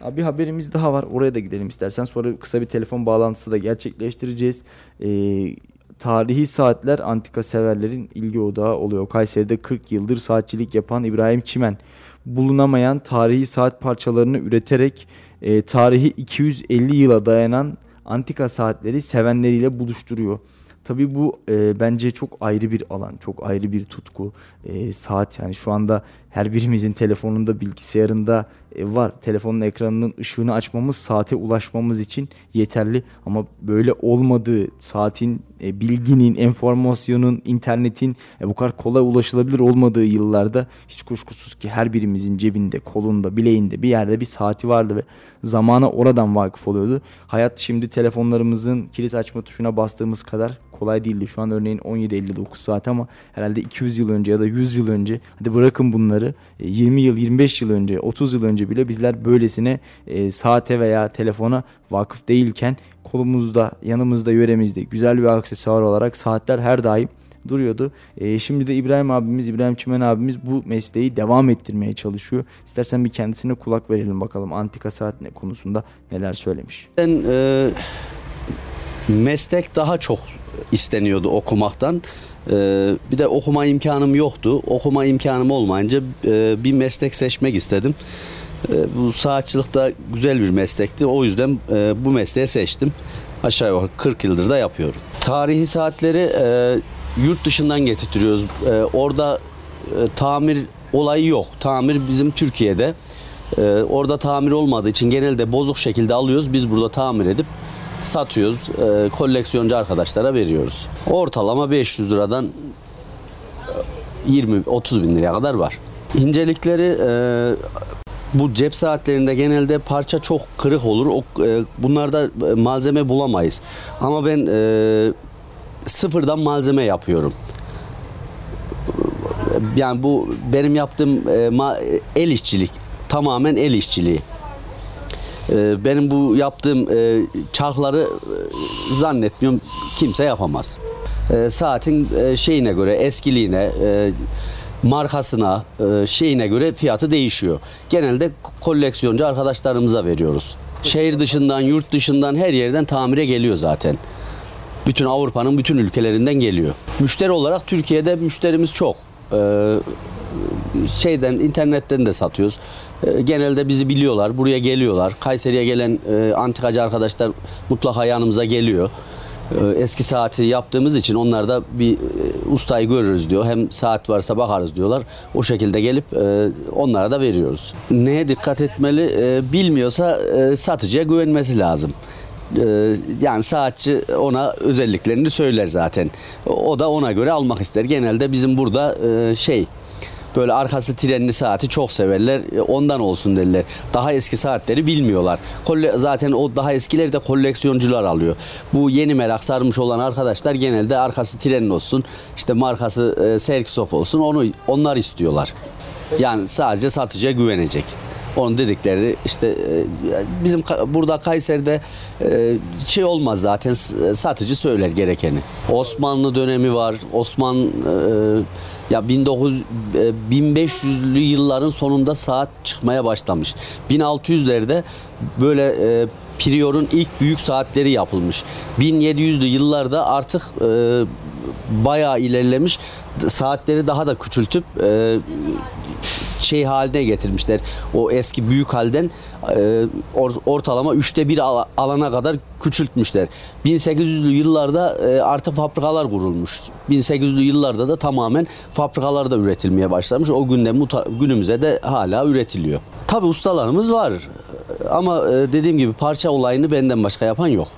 Abi bir haberimiz daha var. Oraya da gidelim istersen. Sonra kısa bir telefon bağlantısı da gerçekleştireceğiz. Eee tarihi saatler antika severlerin ilgi odağı oluyor. Kayseri'de 40 yıldır saatçilik yapan İbrahim Çimen bulunamayan tarihi saat parçalarını üreterek e, tarihi 250 yıla dayanan antika saatleri sevenleriyle buluşturuyor. Tabii bu e, bence çok ayrı bir alan, çok ayrı bir tutku. E, saat yani şu anda her birimizin telefonunda, bilgisayarında e, var. Telefonun ekranının ışığını açmamız saate ulaşmamız için yeterli. Ama böyle olmadığı saatin, e, bilginin, enformasyonun, internetin e, bu kadar kolay ulaşılabilir olmadığı yıllarda hiç kuşkusuz ki her birimizin cebinde, kolunda, bileğinde bir yerde bir saati vardı ve zamana oradan vakıf oluyordu. Hayat şimdi telefonlarımızın kilit açma tuşuna bastığımız kadar kolay değildi. Şu an örneğin 17.59 saat ama herhalde 200 yıl önce ya da 100 yıl önce hadi bırakın bunları 20 yıl 25 yıl önce 30 yıl önce bile bizler böylesine e, saate veya telefona vakıf değilken kolumuzda yanımızda yöremizde güzel bir aksesuar olarak saatler her daim duruyordu. E, şimdi de İbrahim abimiz, İbrahim Çimen abimiz bu mesleği devam ettirmeye çalışıyor. İstersen bir kendisine kulak verelim bakalım antika saat ne konusunda neler söylemiş. Ben e, meslek daha çok isteniyordu okumaktan. Ee, bir de okuma imkanım yoktu. Okuma imkanım olmayınca e, bir meslek seçmek istedim. E, bu saatçılık da güzel bir meslekti. O yüzden e, bu mesleği seçtim. Aşağı yukarı 40 yıldır da yapıyorum. Tarihi saatleri yurt dışından getirtiyoruz. Orada tamir olayı yok. Tamir bizim Türkiye'de. Orada tamir olmadığı için genelde bozuk şekilde alıyoruz. Biz burada tamir edip satıyoruz. E, koleksiyoncu arkadaşlara veriyoruz. Ortalama 500 liradan 20-30 bin liraya kadar var. İncelikleri e, bu cep saatlerinde genelde parça çok kırık olur. O, e, bunlarda malzeme bulamayız. Ama ben e, sıfırdan malzeme yapıyorum. Yani bu benim yaptığım e, ma, el işçilik. Tamamen el işçiliği. E, benim bu yaptığım e, çarkları e, zannetmiyorum kimse yapamaz. E, saatin e, şeyine göre, eskiliğine, e, markasına, şeyine göre fiyatı değişiyor. Genelde koleksiyoncu arkadaşlarımıza veriyoruz. Şehir dışından, yurt dışından her yerden tamire geliyor zaten. Bütün Avrupa'nın bütün ülkelerinden geliyor. Müşteri olarak Türkiye'de müşterimiz çok. Ee, şeyden internetten de satıyoruz. Ee, genelde bizi biliyorlar, buraya geliyorlar. Kayseri'ye gelen e, antikacı arkadaşlar mutlaka yanımıza geliyor. Ee, eski saati yaptığımız için onlar da bir e, ustayı görürüz diyor. Hem saat varsa bakarız diyorlar. O şekilde gelip e, onlara da veriyoruz. Neye dikkat etmeli? Bilmiyorsa satıcıya güvenmesi lazım. Yani saatçi ona özelliklerini söyler zaten. O da ona göre almak ister. Genelde bizim burada şey böyle arkası trenli saati çok severler. E, ondan olsun derler. Daha eski saatleri bilmiyorlar. Zaten o daha eskileri de koleksiyoncular alıyor. Bu yeni merak sarmış olan arkadaşlar genelde arkası trenli olsun. işte markası e, Serkisof olsun. Onu onlar istiyorlar. Yani sadece satıcıya güvenecek. Onun dedikleri işte e, bizim burada Kayseri'de e, şey olmaz zaten satıcı söyler gerekeni. Osmanlı dönemi var. Osman e, ya 1900 e, 1500'lü yılların sonunda saat çıkmaya başlamış. 1600'lerde böyle Prior'un ilk büyük saatleri yapılmış. 1700'lü yıllarda artık e, bayağı ilerlemiş. Saatleri daha da küçültüp e, şey haline getirmişler. O eski büyük halden e, or- ortalama üçte bir al- alana kadar küçültmüşler. 1800'lü yıllarda e, artık fabrikalar kurulmuş. 1800'lü yıllarda da tamamen fabrikalarda üretilmeye başlamış. O günden günümüze de hala üretiliyor. Tabi ustalarımız var. Ama e, dediğim gibi parça olayını benden başka yapan yok.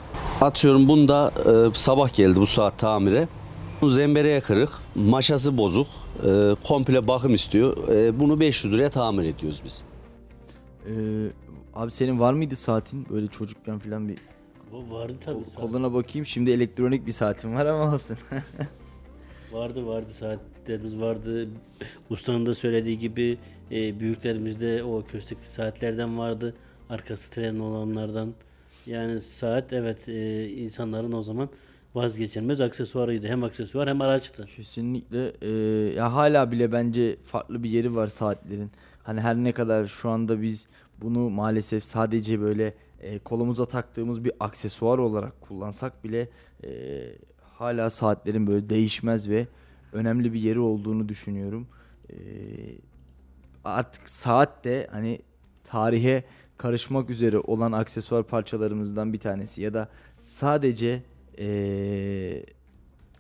Atıyorum bunda sabah geldi bu saat tamire. Bu zembereye kırık, maşası bozuk, e, komple bakım istiyor. E, bunu 500 liraya tamir ediyoruz biz. Ee, abi senin var mıydı saatin böyle çocukken falan bir Bu vardı tabii. Kol- koluna bakayım. Şimdi elektronik bir saatim var ama olsun. Vardı vardı saatlerimiz vardı. Ustanın da söylediği gibi e, büyüklerimizde o köstekli saatlerden vardı. Arkası tren olanlardan. Yani saat evet e, insanların o zaman vazgeçilmez aksesuarıydı. Hem aksesuar hem araçtı. Kesinlikle e, ya hala bile bence farklı bir yeri var saatlerin. Hani her ne kadar şu anda biz bunu maalesef sadece böyle e, kolumuza taktığımız bir aksesuar olarak kullansak bile e, hala saatlerin böyle değişmez ve önemli bir yeri olduğunu düşünüyorum. E, artık saat de hani tarihe karışmak üzere olan aksesuar parçalarımızdan bir tanesi ya da sadece eee,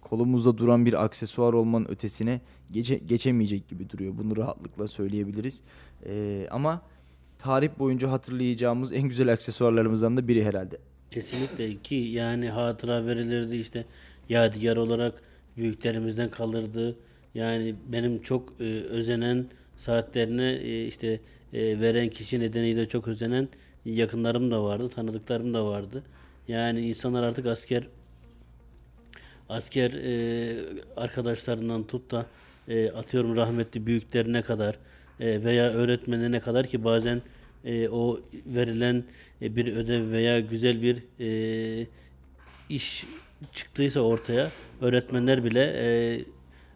kolumuzda duran bir aksesuar olmanın ötesine geçe, geçemeyecek gibi duruyor. Bunu rahatlıkla söyleyebiliriz. Eee, ama tarih boyunca hatırlayacağımız en güzel aksesuarlarımızdan da biri herhalde. Kesinlikle ki yani hatıra verilirdi işte yadigar olarak büyüklerimizden kalırdı. Yani benim çok e, özenen saatlerine e, işte e, veren kişi nedeniyle çok özenen yakınlarım da vardı, tanıdıklarım da vardı. Yani insanlar artık asker asker e, arkadaşlarından tut da e, atıyorum rahmetli büyüklerine kadar e, veya öğretmenine kadar ki bazen e, o verilen e, bir ödev veya güzel bir e, iş çıktıysa ortaya öğretmenler bile e,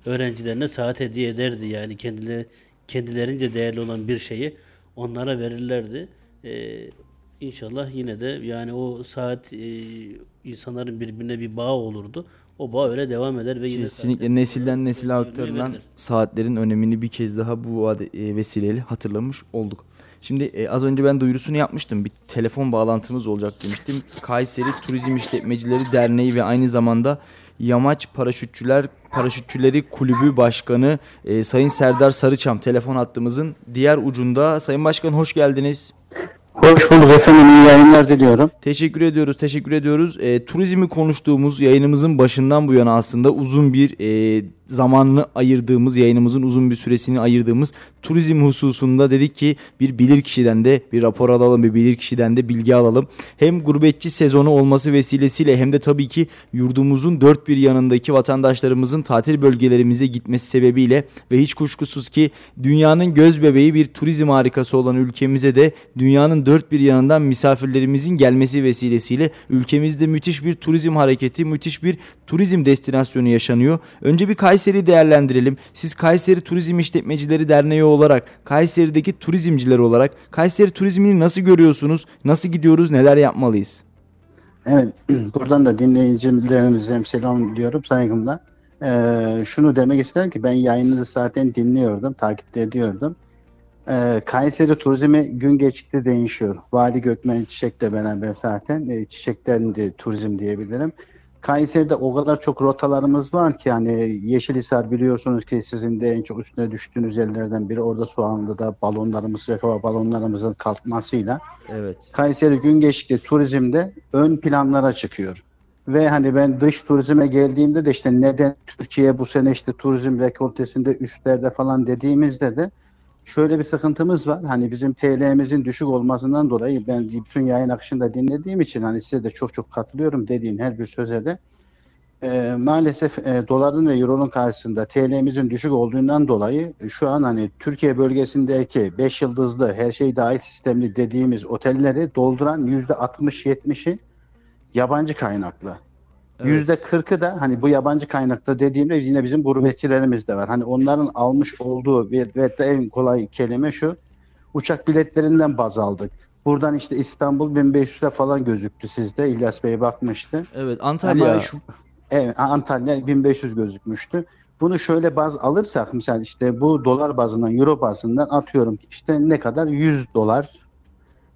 öğrencilerine saat hediye ederdi yani kendileri kendilerince değerli olan bir şeyi onlara verirlerdi. E, İnşallah yine de yani o saat e, insanların birbirine bir bağ olurdu. O bağ öyle devam eder ve yine Kesinlikle nesilden nesile aktarılan saatlerin önemini bir kez daha bu e, vesileyle hatırlamış olduk. Şimdi e, az önce ben duyurusunu yapmıştım. Bir telefon bağlantımız olacak demiştim. Kayseri Turizm İşletmecileri Derneği ve aynı zamanda Yamaç Paraşütçüler Paraşütçüleri Kulübü Başkanı e, Sayın Serdar Sarıçam telefon hattımızın diğer ucunda. Sayın Başkan hoş geldiniz. Hoş bulduk efendim. İyi yayınlar diliyorum. Teşekkür ediyoruz, teşekkür ediyoruz. E, turizmi konuştuğumuz yayınımızın başından bu yana aslında uzun bir e, zamanını ayırdığımız, yayınımızın uzun bir süresini ayırdığımız turizm hususunda dedik ki bir bilir kişiden de bir rapor alalım, bir bilir kişiden de bilgi alalım. Hem gurbetçi sezonu olması vesilesiyle hem de tabii ki yurdumuzun dört bir yanındaki vatandaşlarımızın tatil bölgelerimize gitmesi sebebiyle ve hiç kuşkusuz ki dünyanın göz bebeği bir turizm harikası olan ülkemize de dünyanın dört bir yanından misafirlerimizin gelmesi vesilesiyle ülkemizde müthiş bir turizm hareketi, müthiş bir turizm destinasyonu yaşanıyor. Önce bir Kayseri'yi değerlendirelim. Siz Kayseri Turizm İşletmecileri Derneği olarak, Kayseri'deki turizmciler olarak Kayseri turizmini nasıl görüyorsunuz? Nasıl gidiyoruz? Neler yapmalıyız? Evet, buradan da dinleyicilerimize selam diyorum saygımla. Ee, şunu demek isterim ki ben yayınınızı zaten dinliyordum, takipte ediyordum. Ee, Kayseri turizmi gün geçtikçe değişiyor. Vali Gökmen Çiçek'le beraber zaten e, çiçekten de turizm diyebilirim. Kayseri'de o kadar çok rotalarımız var ki hani Yeşilhisar biliyorsunuz ki sizin de en çok üstüne düştüğünüz yerlerden biri orada Soğanlı'da balonlarımız, hava balonlarımızın kalkmasıyla Evet. Kayseri gün geçtikçe turizmde ön planlara çıkıyor. Ve hani ben dış turizme geldiğimde de işte neden Türkiye bu sene işte turizm rekortesinde üstlerde falan dediğimizde de şöyle bir sıkıntımız var. Hani bizim TL'mizin düşük olmasından dolayı ben bütün yayın akışında dinlediğim için hani size de çok çok katılıyorum dediğin her bir söze de e, maalesef e, doların ve euronun karşısında TL'mizin düşük olduğundan dolayı şu an hani Türkiye bölgesindeki 5 yıldızlı her şey dahil sistemli dediğimiz otelleri dolduran %60-70'i yabancı kaynaklı. Yüzde kırkı da hani bu yabancı kaynakta dediğimde yine bizim gurbetçilerimiz de var. Hani onların almış olduğu ve, ve de en kolay kelime şu. Uçak biletlerinden baz aldık. Buradan işte İstanbul 1500'e falan gözüktü sizde. İlyas Bey bakmıştı. Evet Antalya. Ama şu, evet, Antalya 1500 gözükmüştü. Bunu şöyle baz alırsak mesela işte bu dolar bazından, euro bazından atıyorum işte ne kadar 100 dolar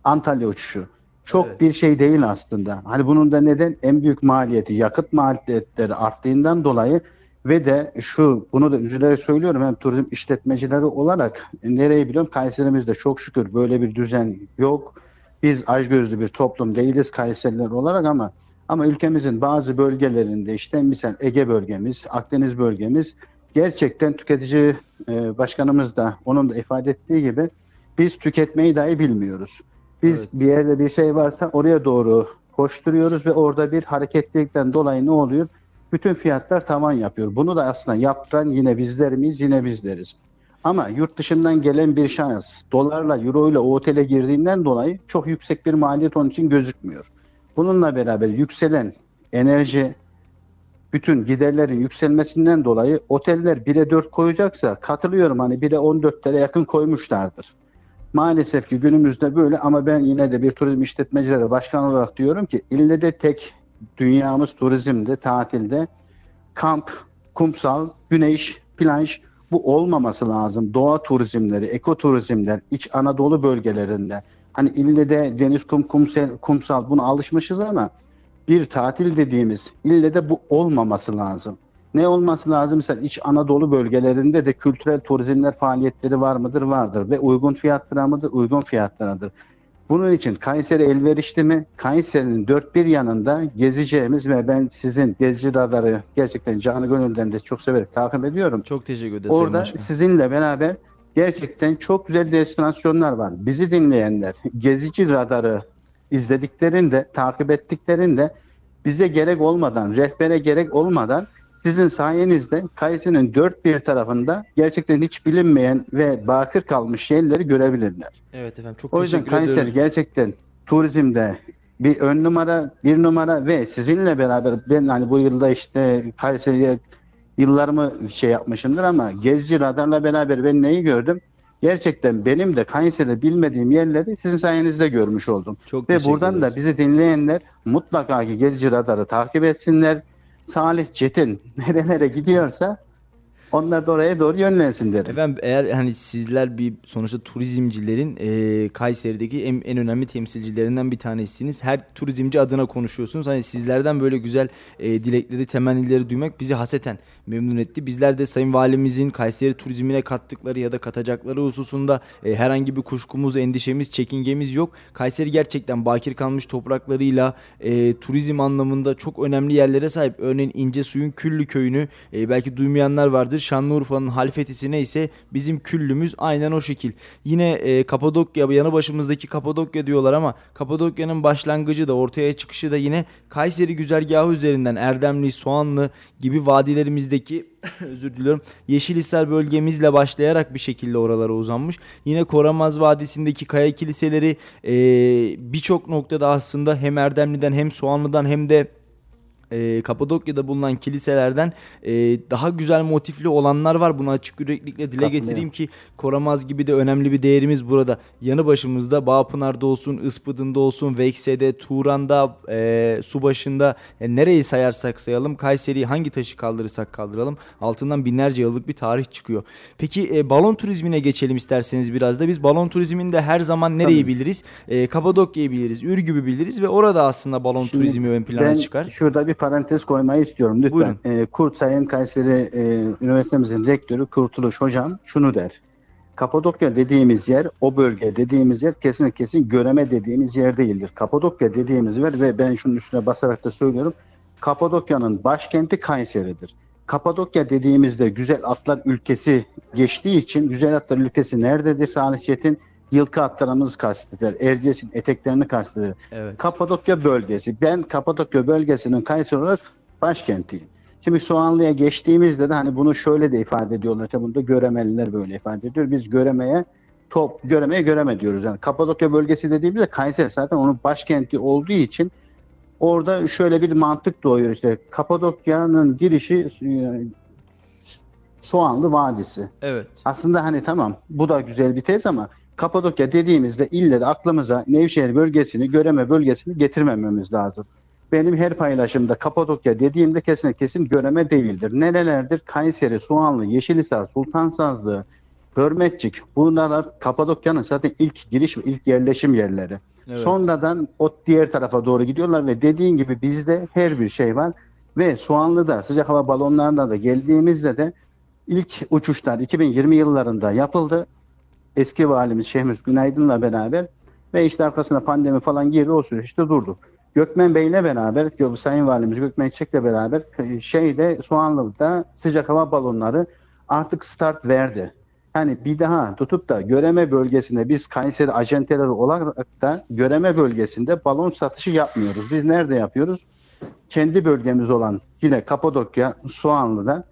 Antalya uçuşu. Çok Evet. bir şey değil aslında. Hani bunun da neden en büyük maliyeti yakıt maliyetleri arttığından dolayı ve de şu bunu da üzülerek söylüyorum hem turizm işletmecileri olarak e, nereyi biliyorum Kayserimizde çok şükür böyle bir düzen yok. Biz açgözlü bir toplum değiliz Kayseriler olarak ama ama ülkemizin bazı bölgelerinde işte misal Ege bölgemiz, Akdeniz bölgemiz gerçekten tüketici e, başkanımız da onun da ifade ettiği gibi biz tüketmeyi dahi bilmiyoruz. Biz Evet. bir yerde bir şey varsa oraya doğru koşturuyoruz ve orada bir hareketlilikten dolayı ne oluyor? Bütün fiyatlar tavan yapıyor. Bunu da aslında yaptıran yine bizler miyiz? Yine bizleriz. Ama yurt dışından gelen bir şahıs dolarla, euro ile o otele girdiğinden dolayı çok yüksek bir maliyet onun için gözükmüyor. Bununla beraber yükselen enerji, bütün giderlerin yükselmesinden dolayı oteller 1'e 4 koyacaksa katılıyorum hani 1'e 14'lere yakın koymuşlardır. Maalesef ki günümüzde böyle ama ben yine de bir turizm işletmecileri başkan olarak diyorum ki ille de tek dünyamız turizmde, tatilde kamp, kumsal, güneş, plaj bu olmaması lazım. Doğa turizmleri, ekoturizmler, iç Anadolu bölgelerinde. Hani ille de deniz kum, kumsal, kumsal buna alışmışız ama bir tatil dediğimiz ille de bu olmaması lazım. Ne olması lazım? Mesela İç Anadolu bölgelerinde de kültürel turizmler faaliyetleri var mıdır? Vardır. Ve uygun fiyatlara mıdır? Uygun fiyatlarıdır. Bunun için Kayseri elverişli mi? Kayseri'nin dört bir yanında gezeceğimiz ve ben sizin gezici radarı gerçekten canı gönülden de çok severek takip ediyorum. Çok teşekkür Sayın Orada Başkan. sizinle beraber gerçekten çok güzel destinasyonlar var. Bizi dinleyenler gezici radarı izlediklerinde, takip ettiklerinde bize gerek olmadan, rehbere gerek olmadan sizin sayenizde Kayseri'nin dört bir tarafında gerçekten hiç bilinmeyen ve bakır kalmış yerleri görebilirler. Evet efendim çok O yüzden teşekkür Kayseri gerçekten turizmde bir ön numara, bir numara ve sizinle beraber ben hani bu yılda işte Kayseri'ye yıllarımı şey yapmışımdır ama Gezici Radar'la beraber ben neyi gördüm? Gerçekten benim de Kayseri'de bilmediğim yerleri sizin sayenizde görmüş oldum. Çok Ve teşekkür buradan ederiz. da bizi dinleyenler mutlaka ki Gezici Radar'ı takip etsinler. Salih Çetin nerelere gidiyorsa onlar da oraya doğru yönlensin derim. Efendim eğer hani sizler bir sonuçta turizmcilerin e, Kayseri'deki en, en önemli temsilcilerinden bir tanesiniz. Her turizmci adına konuşuyorsunuz. Hani sizlerden böyle güzel e, dilekleri, temennileri duymak bizi haseten memnun etti. Bizler de Sayın Valimizin Kayseri turizmine kattıkları ya da katacakları hususunda e, herhangi bir kuşkumuz, endişemiz, çekingemiz yok. Kayseri gerçekten bakir kalmış topraklarıyla e, turizm anlamında çok önemli yerlere sahip. Örneğin İnce Suyun Küllü köyünü e, belki duymayanlar vardır. Şanlıurfa'nın Halfetisi neyse bizim küllümüz aynen o şekil. Yine e, Kapadokya yanı başımızdaki Kapadokya diyorlar ama Kapadokya'nın başlangıcı da ortaya çıkışı da yine Kayseri güzergahı üzerinden Erdemli, Soğanlı gibi vadilerimizdeki özür diliyorum Yeşilhisar bölgemizle başlayarak bir şekilde oralara uzanmış. Yine Koramaz Vadisi'ndeki kaya kiliseleri e, birçok noktada aslında hem Erdemli'den hem Soğanlı'dan hem de e, Kapadokya'da bulunan kiliselerden e, daha güzel motifli olanlar var. Bunu açık yüreklilikle dile Katılıyorum. getireyim ki Koramaz gibi de önemli bir değerimiz burada. Yanı başımızda Bağpınar'da olsun, Ispıdın'da olsun, Vekse'de, Turan'da, e, Subaşı'nda e, nereyi sayarsak sayalım Kayseri'yi hangi taşı kaldırırsak kaldıralım altından binlerce yıllık bir tarih çıkıyor. Peki e, balon turizmine geçelim isterseniz biraz da. Biz balon turizminde her zaman nereyi Tabii. biliriz? E, Kapadokya'yı biliriz, Ürgüp'ü biliriz ve orada aslında balon Şimdi turizmi ön plana ben çıkar. şurada bir parantez koymayı istiyorum lütfen. Buyurun. Ee, Kurt Sayın Kayseri e, Üniversitemizin rektörü Kurtuluş Hocam şunu der. Kapadokya dediğimiz yer, o bölge dediğimiz yer kesin kesin göreme dediğimiz yer değildir. Kapadokya dediğimiz yer ve ben şunun üstüne basarak da söylüyorum. Kapadokya'nın başkenti Kayseri'dir. Kapadokya dediğimizde güzel atlar ülkesi geçtiği için güzel atlar ülkesi nerededir Salih? Yılkı atlarımız kasteder. Erciyes'in eteklerini kasteder. Evet. Kapadokya bölgesi. Ben Kapadokya bölgesinin Kayseri olarak başkentiyim. Şimdi Soğanlı'ya geçtiğimizde de hani bunu şöyle de ifade ediyorlar. İşte bunu da göremeliler böyle ifade ediyor. Biz göremeye top göremeye göreme diyoruz. Yani Kapadokya bölgesi dediğimizde Kayseri zaten onun başkenti olduğu için orada şöyle bir mantık doğuyor işte. Kapadokya'nın girişi e, Soğanlı Vadisi. Evet. Aslında hani tamam bu da güzel bir tez ama Kapadokya dediğimizde ille de aklımıza Nevşehir bölgesini, Göreme bölgesini getirmememiz lazım. Benim her paylaşımda Kapadokya dediğimde kesin kesin Göreme değildir. Nerelerdir? Kayseri, Soğanlı, Yeşilisar, Sultansazlı, Hürmetçik bunlar Kapadokya'nın zaten ilk giriş ve ilk yerleşim yerleri. Evet. Sonradan o diğer tarafa doğru gidiyorlar ve dediğin gibi bizde her bir şey var. Ve Soğanlı'da sıcak hava balonlarına da geldiğimizde de ilk uçuşlar 2020 yıllarında yapıldı. Eski valimiz Şehmus Günaydın'la beraber ve işte arkasına pandemi falan girdi o süreçte durdu. Gökmen Bey'le beraber, Sayın Valimiz Gökmen Çiçek'le beraber e, şeyde Soğanlı'da sıcak hava balonları artık start verdi. Hani bir daha tutup da Göreme bölgesinde biz Kayseri acenteleri olarak da Göreme bölgesinde balon satışı yapmıyoruz. Biz nerede yapıyoruz? Kendi bölgemiz olan yine Kapadokya, Soğanlı'da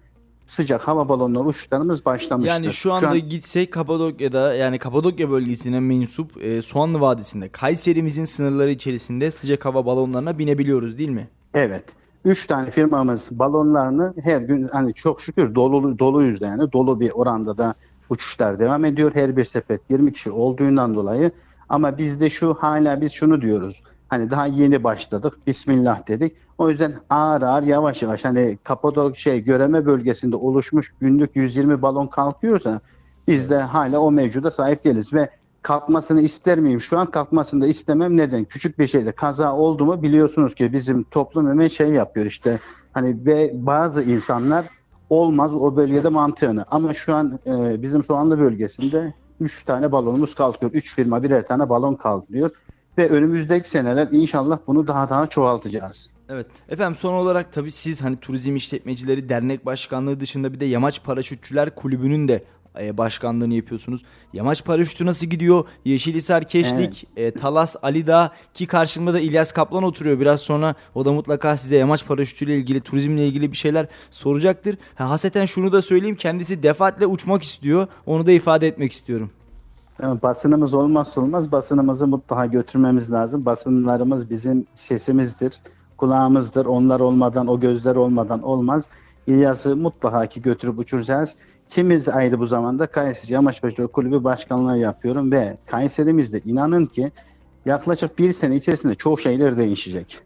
sıcak hava balonları uçuşlarımız başlamıştır. Yani şu anda an- gitsek Kapadokya'da yani Kapadokya bölgesine mensup e, Soğanlı Vadisi'nde Kayserimizin sınırları içerisinde sıcak hava balonlarına binebiliyoruz değil mi? Evet. Üç tane firmamız balonlarını her gün hani çok şükür dolu doluyuz yani dolu bir oranda da uçuşlar devam ediyor. Her bir sepet 20 kişi olduğundan dolayı ama bizde şu hala biz şunu diyoruz. Hani daha yeni başladık. Bismillah dedik. O yüzden ağır ağır yavaş yavaş hani Kapadokya şey Göreme bölgesinde oluşmuş günlük 120 balon kalkıyorsa biz de hala o mevcuda sahip değiliz ve kalkmasını ister miyim? Şu an kalkmasını da istemem. Neden? Küçük bir şeyde kaza oldu mu biliyorsunuz ki bizim toplum hemen şey yapıyor işte. Hani ve bazı insanlar olmaz o bölgede mantığını. Ama şu an e, bizim Soğanlı bölgesinde 3 tane balonumuz kalkıyor. 3 firma birer tane balon kaldırıyor. Ve önümüzdeki seneler inşallah bunu daha daha çoğaltacağız. Evet. Efendim son olarak tabii siz hani Turizm İşletmecileri Dernek Başkanlığı dışında bir de Yamaç Paraşütçüler Kulübü'nün de e, başkanlığını yapıyorsunuz. Yamaç paraşütü nasıl gidiyor? Yeşilhisar, Keşlik, e, Talas, Alidağ ki karşımda da İlyas Kaplan oturuyor. Biraz sonra o da mutlaka size yamaç paraşütüyle ilgili, turizmle ilgili bir şeyler soracaktır. Ha, haseten şunu da söyleyeyim. Kendisi defaatle uçmak istiyor. Onu da ifade etmek istiyorum. Basınımız olmazsa olmaz. Basınımızı mutlaka götürmemiz lazım. Basınlarımız bizim sesimizdir, kulağımızdır. Onlar olmadan, o gözler olmadan olmaz. İlyas'ı mutlaka ki götürüp uçuracağız. Kimiz ayrı bu zamanda Kayseri Yamaçbaşı Kulübü Başkanlığı yapıyorum ve Kayserimizde inanın ki yaklaşık bir sene içerisinde çok şeyler değişecek.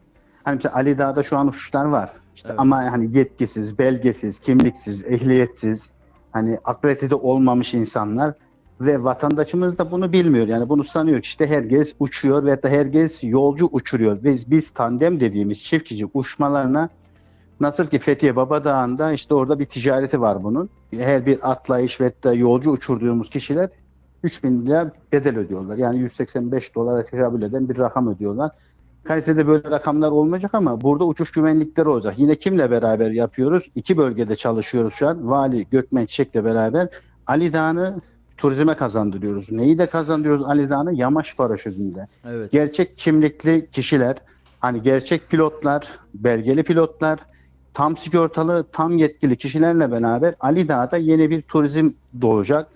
Hani mesela Ali Dağ'da şu an uçuşlar var. İşte Evet. Ama hani yetkisiz, belgesiz, kimliksiz, ehliyetsiz, hani akredite olmamış insanlar ve vatandaşımız da bunu bilmiyor. Yani bunu sanıyor ki işte herkes uçuyor ve da herkes yolcu uçuruyor. Biz, biz tandem dediğimiz çift uçmalarına nasıl ki Fethiye Babadağ'ında işte orada bir ticareti var bunun. Her bir atlayış ve da yolcu uçurduğumuz kişiler 3000 lira bedel ödüyorlar. Yani 185 dolara tekabül eden bir rakam ödüyorlar. Kayseri'de böyle rakamlar olmayacak ama burada uçuş güvenlikleri olacak. Yine kimle beraber yapıyoruz? İki bölgede çalışıyoruz şu an. Vali Gökmen Çiçek'le beraber Ali Dağı'nı turizme kazandırıyoruz. Neyi de kazandırıyoruz Ali Dağı'nı? Yamaç paraşütünde. Evet. Gerçek kimlikli kişiler, hani gerçek pilotlar, belgeli pilotlar, tam sigortalı, tam yetkili kişilerle beraber Ali Dağ'da yeni bir turizm doğacak.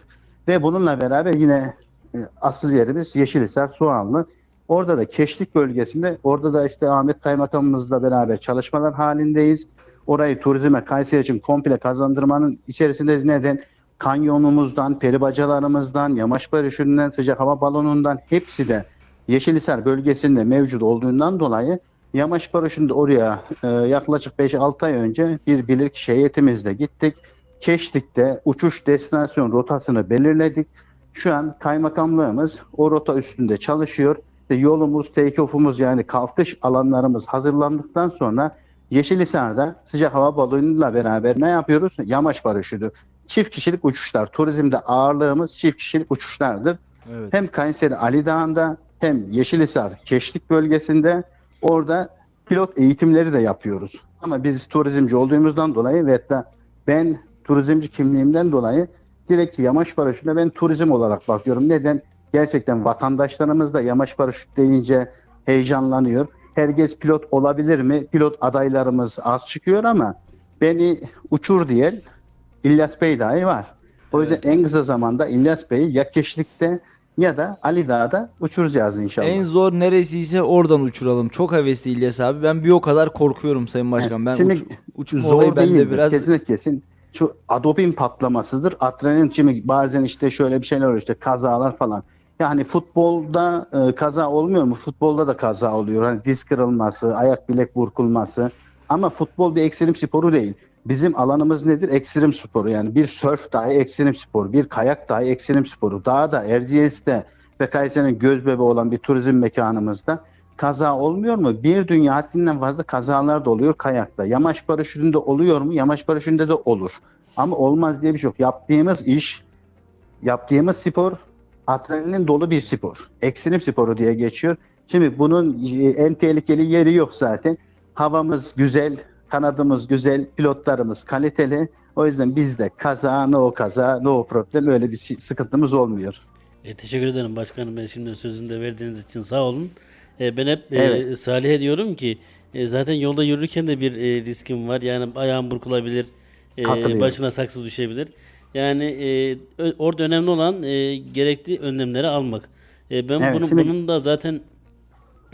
Ve bununla beraber yine e, asıl yerimiz Yeşilhisar, Soğanlı. Orada da Keşlik bölgesinde, orada da işte Ahmet Kaymakamımızla beraber çalışmalar halindeyiz. Orayı turizme, Kayseri için komple kazandırmanın içerisindeyiz. Neden? Kanyonumuzdan, peribacalarımızdan, yamaç paraşütünden, sıcak hava balonundan hepsi de Yeşilhisar bölgesinde mevcut olduğundan dolayı yamaç paraşütünde oraya e, yaklaşık 5-6 ay önce bir bilirkişi heyetimizle gittik. Keşlik'te uçuş destinasyon rotasını belirledik. Şu an kaymakamlığımız o rota üstünde çalışıyor. İşte yolumuz, take-off'umuz yani kalkış alanlarımız hazırlandıktan sonra Yeşilhisar'da sıcak hava balonuyla beraber ne yapıyoruz? Yamaç paraşütü. Çift kişilik uçuşlar. Turizmde ağırlığımız çift kişilik uçuşlardır. Evet. Hem Kayseri Ali Dağı'nda hem Yeşilhisar Keşlik bölgesinde orada pilot eğitimleri de yapıyoruz. Ama biz turizmci olduğumuzdan dolayı ve hatta ben turizmci kimliğimden dolayı direkt yamaç paraşütüne ben turizm olarak bakıyorum. Neden? Gerçekten vatandaşlarımız da yamaç paraşüt deyince heyecanlanıyor. Herkes pilot olabilir mi? Pilot adaylarımız az çıkıyor ama beni uçur diyen İlyas Bey dahi var. O yüzden en kısa zamanda İlyas Bey'i ya Keşlik'te ya da Ali Dağ'da uçuracağız inşallah. En zor neresiyse oradan uçuralım. Çok hevesli İlyas abi. Ben bir o kadar korkuyorum Sayın Başkan. Ben Şimdi uç, uçma zor olayı bende biraz Kesinlikle kesin. Şu adobin patlamasıdır. Adrenalin şimdi bazen işte şöyle bir şeyler oluyor işte kazalar falan. Yani futbolda e, kaza olmuyor mu? Futbolda da kaza oluyor. Hani diz kırılması, ayak bilek burkulması. Ama futbol bir ekstrem sporu değil. Bizim alanımız nedir? Ekstrem sporu. Yani bir sörf dahi ekstrem sporu, bir kayak dahi ekstrem sporu. Dağda, Erciyes'te ve Kayseri'nin göz bebeği olan bir turizm mekanımızda kaza olmuyor mu? Bir dünya haddinden fazla kazalar da oluyor kayakta. Yamaç paraşütünde oluyor mu? Yamaç paraşütünde de olur. Ama olmaz diye bir şey yok. Yaptığımız iş, yaptığımız spor adrenalin dolu bir spor. Ekstrem sporu diye geçiyor. Şimdi bunun e, en tehlikeli yeri yok zaten. Havamız güzel, kanadımız güzel, pilotlarımız kaliteli. O yüzden bizde kaza, ne o kaza, ne o problem öyle bir şey- sıkıntımız olmuyor. E, teşekkür ederim başkanım. Ben şimdi sözünü de verdiğiniz için sağ olun. E, ben hep e, Evet. Salih'e diyorum ki e, zaten yolda yürürken de bir e, riskim var. Yani ayağım burkulabilir. E, başına saksı düşebilir. Yani e, orada önemli olan e, gerekli önlemleri almak. E, ben Evet, bunu, şimdi- bunun da zaten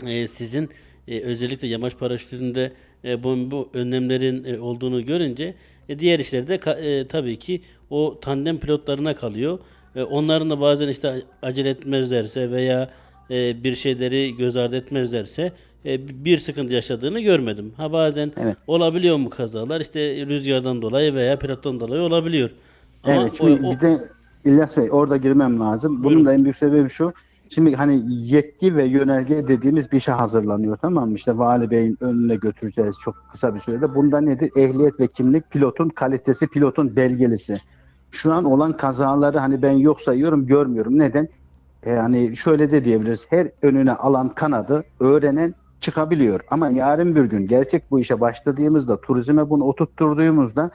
e, sizin e, özellikle yamaç paraşütünde e, bu, bu önlemlerin e, olduğunu görünce e, diğer işlerde ka- e, tabii ki o tandem pilotlarına kalıyor. E, onların da bazen işte acele etmezlerse veya e, bir şeyleri göz ardı etmezlerse e, bir sıkıntı yaşadığını görmedim. Ha bazen Evet. olabiliyor mu kazalar? İşte rüzgardan dolayı veya pilottan dolayı olabiliyor. Ama Evet, o- şimdi o- bir de İlyas Bey orada girmem lazım. Buyurun. Bunun da en büyük sebebi şu. Şimdi hani yetki ve yönerge dediğimiz bir şey hazırlanıyor tamam mı? İşte Vali Bey'in önüne götüreceğiz çok kısa bir sürede. Bunda nedir? Ehliyet ve kimlik, pilotun kalitesi, pilotun belgelisi. Şu an olan kazaları hani ben yok sayıyorum, görmüyorum. Neden? E, Yani şöyle de diyebiliriz. Her önüne alan kanadı öğrenen çıkabiliyor. Ama yarın bir gün gerçek bu işe başladığımızda, turizme bunu oturtturduğumuzda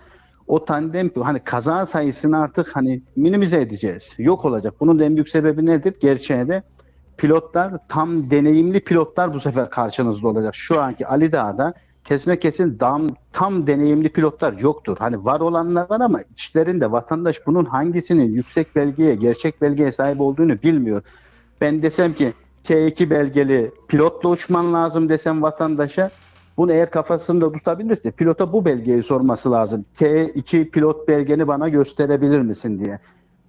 o tandem hani kaza sayısını artık hani minimize edeceğiz. Yok olacak. Bunun en büyük sebebi nedir? Gerçeğe de pilotlar tam deneyimli pilotlar bu sefer karşınızda olacak. Şu anki Ali Dağ'da kesinlikle kesin tam, tam deneyimli pilotlar yoktur. Hani var olanlar var ama içlerinde vatandaş bunun hangisinin yüksek belgeye, gerçek belgeye sahip olduğunu bilmiyor. Ben desem ki T2 belgeli pilotla uçman lazım desem vatandaşa bunu eğer kafasında tutabilirse pilota bu belgeyi sorması lazım. T2 pilot belgeni bana gösterebilir misin diye.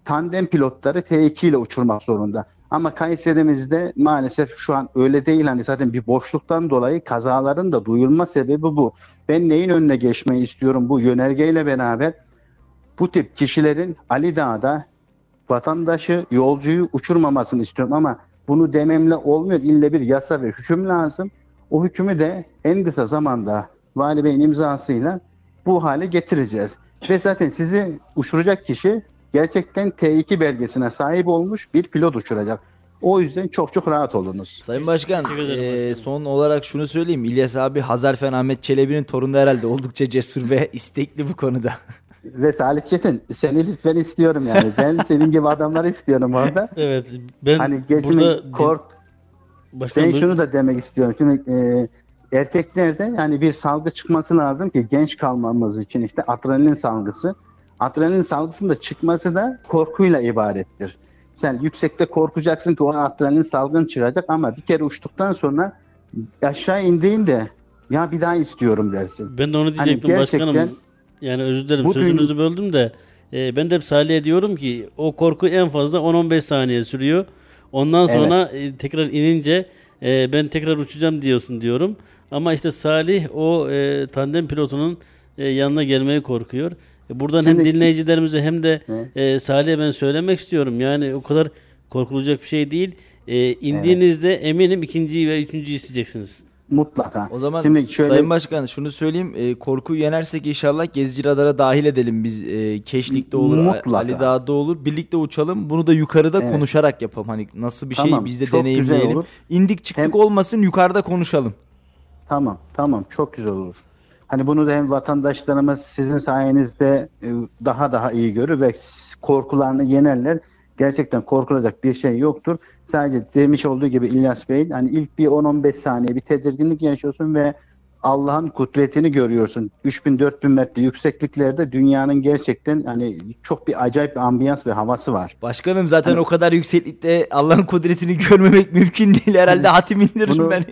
Tandem pilotları T2 ile uçurmak zorunda. Ama Kayseri'mizde maalesef şu an öyle değil. Hani zaten bir boşluktan dolayı kazaların da duyulma sebebi bu. Ben neyin önüne geçmeyi istiyorum bu yönergeyle beraber? Bu tip kişilerin Ali Dağ'da vatandaşı, yolcuyu uçurmamasını istiyorum ama bunu dememle olmuyor. İlle bir yasa ve hüküm lazım. O hükmü de en kısa zamanda Vali Bey'in imzasıyla bu hale getireceğiz. Ve zaten sizi uçuracak kişi gerçekten T2 belgesine sahip olmuş bir pilot uçuracak. O yüzden çok çok rahat olunuz. Sayın Başkan, başkanım. son olarak şunu söyleyeyim. İlyas abi Hazarfen Ahmet Çelebi'nin torunu herhalde oldukça cesur ve istekli bu konuda. Ve Salih Çetin seni lütfen istiyorum yani. Ben senin gibi adamları istiyorum orada. evet ben Hani burada kork başkanım Ben şunu da demek istiyorum. Şimdi e, erkeklerde yani bir salgı çıkması lazım ki genç kalmamız için işte adrenalin salgısı. Adrenalin salgısının da çıkması da korkuyla ibarettir. Sen yüksekte korkacaksın ki o adrenalin salgın çıkacak ama bir kere uçtuktan sonra aşağı indiğinde ya bir daha istiyorum dersin. Ben de onu Hani diyecektim gerçekten başkanım. Yani özür dilerim sözünüzü böldüm de e, ben de hep Salih'e diyorum ki o korku en fazla 10-15 saniye sürüyor. Ondan Evet. sonra e, tekrar inince e, ben tekrar uçacağım diyorsun diyorum. Ama işte Salih o e, tandem pilotunun e, yanına gelmeye korkuyor. E, buradan hem Şimdi- dinleyicilerimize hem de Evet. e, Salih'e ben söylemek istiyorum. Yani o kadar korkulacak bir şey değil. E, indiğinizde eminim ikinciyi ve üçüncüyü isteyeceksiniz. Mutlaka. O zaman Şimdi şöyle Sayın Başkan şunu söyleyeyim. eee, korkuyu yenersek inşallah Gezici Radar'a dahil edelim biz. eee, Keşlik'te olur, Mutlaka. Ali Dağ'da olur. Birlikte uçalım. Bunu da yukarıda Evet. konuşarak yapalım. Hani nasıl bir şey Tamam, biz de deneyimleyelim. İndik çıktık Hem- olmasın yukarıda konuşalım. Tamam, tamam. Çok güzel olur. Hani bunu da hem vatandaşlarımız sizin sayenizde e, daha daha iyi görür ve korkularını yenerler. Gerçekten korkulacak bir şey yoktur. Sadece demiş olduğu gibi İlyas Bey'in hani ilk bir 10-15 saniye bir tedirginlik yaşıyorsun ve Allah'ın kudretini görüyorsun. 3000-4000 metre yüksekliklerde dünyanın gerçekten hani çok bir acayip bir ambiyans ve havası var. Başkanım zaten hani, o kadar yükseklikte Allah'ın kudretini görmemek mümkün değil. Herhalde hatim indiririm ben.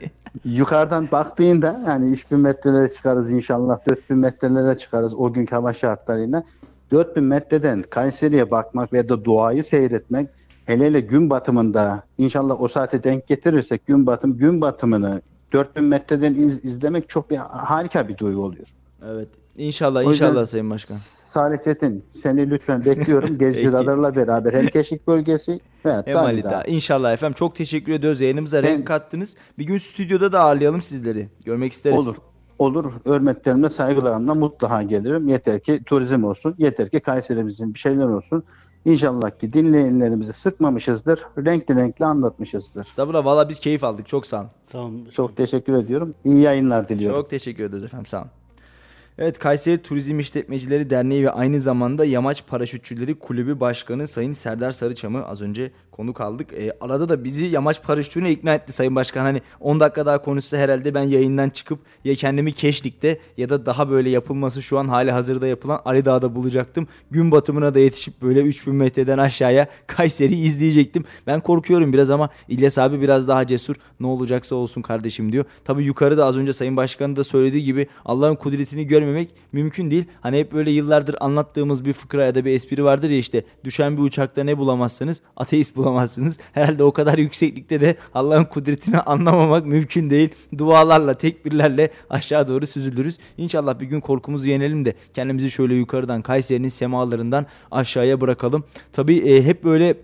yukarıdan baktığında yani 3000 metrelere çıkarız inşallah 4000 metrelere çıkarız o günkü hava şartlarıyla. 4000 metreden Kayseri'ye bakmak ve de doğayı seyretmek hele hele gün batımında inşallah o saate denk getirirsek gün batım gün batımını 4000 metreden iz, izlemek çok bir harika bir duygu oluyor. Evet. İnşallah inşallah Sayın Başkan. Salih Çetin seni lütfen bekliyorum. Gezi radarla beraber hem Keşik bölgesi ve hem Alida. İnşallah efendim. Çok teşekkür ediyoruz. Yayınımıza renk kattınız. Bir gün stüdyoda da ağırlayalım sizleri. Görmek isteriz. Olur. Olur. Hürmetlerimle saygılarımla mutlaka gelirim. Yeter ki turizm olsun. Yeter ki Kayserimizin bir şeyler olsun. İnşallah ki dinleyenlerimizi sıkmamışızdır. Renkli renkli anlatmışızdır. Estağfurullah. Valla biz keyif aldık. Çok sağ olun. Sağ olun. Çok teşekkür ediyorum. İyi yayınlar diliyorum. Çok teşekkür ederiz efendim. Sağ olun. Evet Kayseri Turizm İşletmecileri Derneği ve aynı zamanda Yamaç Paraşütçüleri Kulübü Başkanı Sayın Serdar Sarıçam'ı az önce konuk aldık. E, arada da bizi yamaç paraşütüne ikna etti Sayın Başkan. Hani 10 dakika daha konuşsa herhalde ben yayından çıkıp ya kendimi Keşlik'te ya da daha böyle yapılması şu an hali hazırda yapılan Ali Dağ'da bulacaktım. Gün batımına da yetişip böyle 3000 metreden aşağıya Kayseri izleyecektim. Ben korkuyorum biraz ama İlyas abi biraz daha cesur. Ne olacaksa olsun kardeşim diyor. Tabii yukarıda az önce Sayın Başkan da söylediği gibi Allah'ın kudretini görmemek mümkün değil. Hani hep böyle yıllardır anlattığımız bir fıkra ya da bir espri vardır ya işte düşen bir uçakta ne bulamazsınız? Ateist bulamazsınız. Herhalde o kadar yükseklikte de Allah'ın kudretini anlamamak mümkün değil. Dualarla, tekbirlerle aşağı doğru süzülürüz. İnşallah bir gün korkumuzu yenelim de kendimizi şöyle yukarıdan Kayseri'nin semalarından aşağıya bırakalım. Tabii e, hep böyle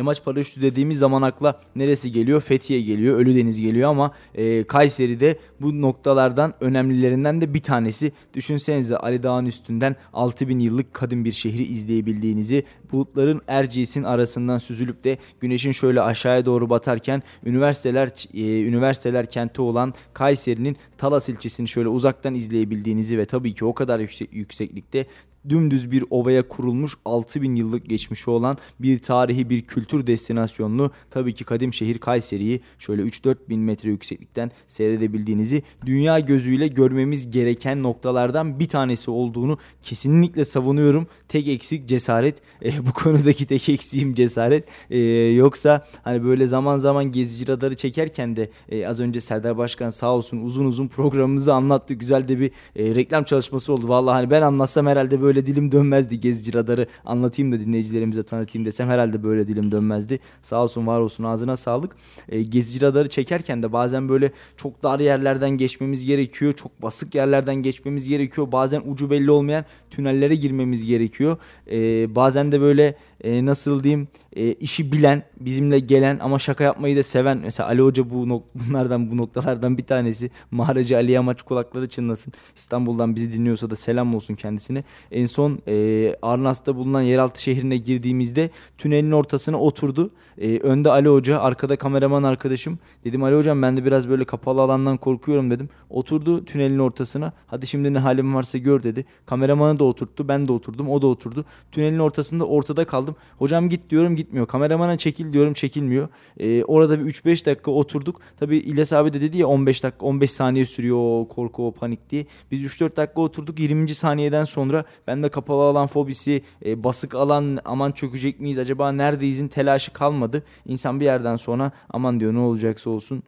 Yamaç paraşütü dediğimiz zaman akla neresi geliyor? Fethiye geliyor, Ölüdeniz geliyor ama e, Kayseri'de bu noktalardan önemlilerinden de bir tanesi. Düşünsenize Ali Dağ'ın üstünden 6000 yıllık kadın bir şehri izleyebildiğinizi, bulutların Erciyes'in arasından süzülüp de güneşin şöyle aşağıya doğru batarken üniversiteler e, üniversiteler kenti olan Kayseri'nin Talas ilçesini şöyle uzaktan izleyebildiğinizi ve tabii ki o kadar yüksek, yükseklikte dümdüz bir ovaya kurulmuş 6000 yıllık geçmişi olan bir tarihi bir kültür destinasyonlu tabii ki kadim şehir Kayseri'yi şöyle 3-4 bin metre yükseklikten seyredebildiğinizi dünya gözüyle görmemiz gereken noktalardan bir tanesi olduğunu kesinlikle savunuyorum. Tek eksik cesaret. E, bu konudaki tek eksiğim cesaret. E, yoksa hani böyle zaman zaman gezici radarı çekerken de e, az önce Serdar Başkan sağ olsun uzun uzun programımızı anlattı. Güzel de bir e, reklam çalışması oldu. Vallahi hani ben anlatsam herhalde böyle böyle dilim dönmezdi gezici radarı anlatayım da dinleyicilerimize tanıtayım desem herhalde böyle dilim dönmezdi. Sağ olsun var olsun ağzına sağlık. E, gezici radarı çekerken de bazen böyle çok dar yerlerden geçmemiz gerekiyor. Çok basık yerlerden geçmemiz gerekiyor. Bazen ucu belli olmayan tünellere girmemiz gerekiyor. E, bazen de böyle e, nasıl diyeyim e, işi bilen, bizimle gelen ama şaka yapmayı da seven. Mesela Ali Hoca bu nok- bunlardan bu noktalardan bir tanesi. Mağaracı Ali Yamaç kulakları çınlasın. İstanbul'dan bizi dinliyorsa da selam olsun kendisine. En son e, Arnas'ta bulunan yeraltı şehrine girdiğimizde tünelin ortasına oturdu. E, önde Ali Hoca, arkada kameraman arkadaşım. Dedim Ali Hocam ben de biraz böyle kapalı alandan korkuyorum dedim. Oturdu tünelin ortasına. Hadi şimdi ne halim varsa gör dedi. Kameramanı da oturttu. Ben de oturdum. O da oturdu. Tünelin ortasında ortada kaldım. Hocam git diyorum gitmiyor. Kameramana çekil diyorum çekilmiyor. Ee, orada bir 3-5 dakika oturduk. Tabi İlyas abi de dedi ya 15 dakika 15 saniye sürüyor o korku o panik diye. Biz 3-4 dakika oturduk 20. saniyeden sonra ben de kapalı alan fobisi e, basık alan aman çökecek miyiz acaba neredeyizin telaşı kalmadı. İnsan bir yerden sonra aman diyor ne olacaksa olsun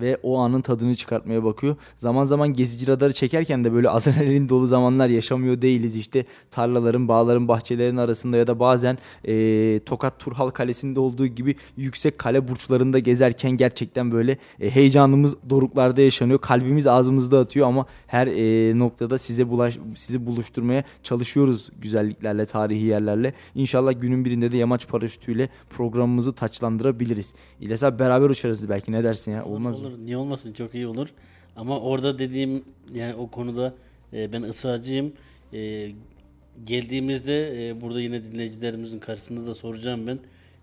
ve o anın tadını çıkartmaya bakıyor. Zaman zaman gezici radarı çekerken de böyle adrenalin dolu zamanlar yaşamıyor değiliz. İşte tarlaların, bağların, bahçelerin arasında ya da bazen e, Tokat Turhal Kalesi'nde olduğu gibi yüksek kale burçlarında gezerken gerçekten böyle e, heyecanımız doruklarda yaşanıyor. Kalbimiz ağzımızda atıyor ama her e, noktada size bulaş, sizi buluşturmaya çalışıyoruz güzelliklerle, tarihi yerlerle. İnşallah günün birinde de yamaç paraşütüyle programımızı taçlandırabiliriz. İlyas abi beraber uçarız belki ne dersin ya? Olmaz mı? Olur. Niye olmasın? Çok iyi olur. Ama orada dediğim yani o konuda e, ben ısrarcıyım. E, geldiğimizde e, burada yine dinleyicilerimizin karşısında da soracağım ben.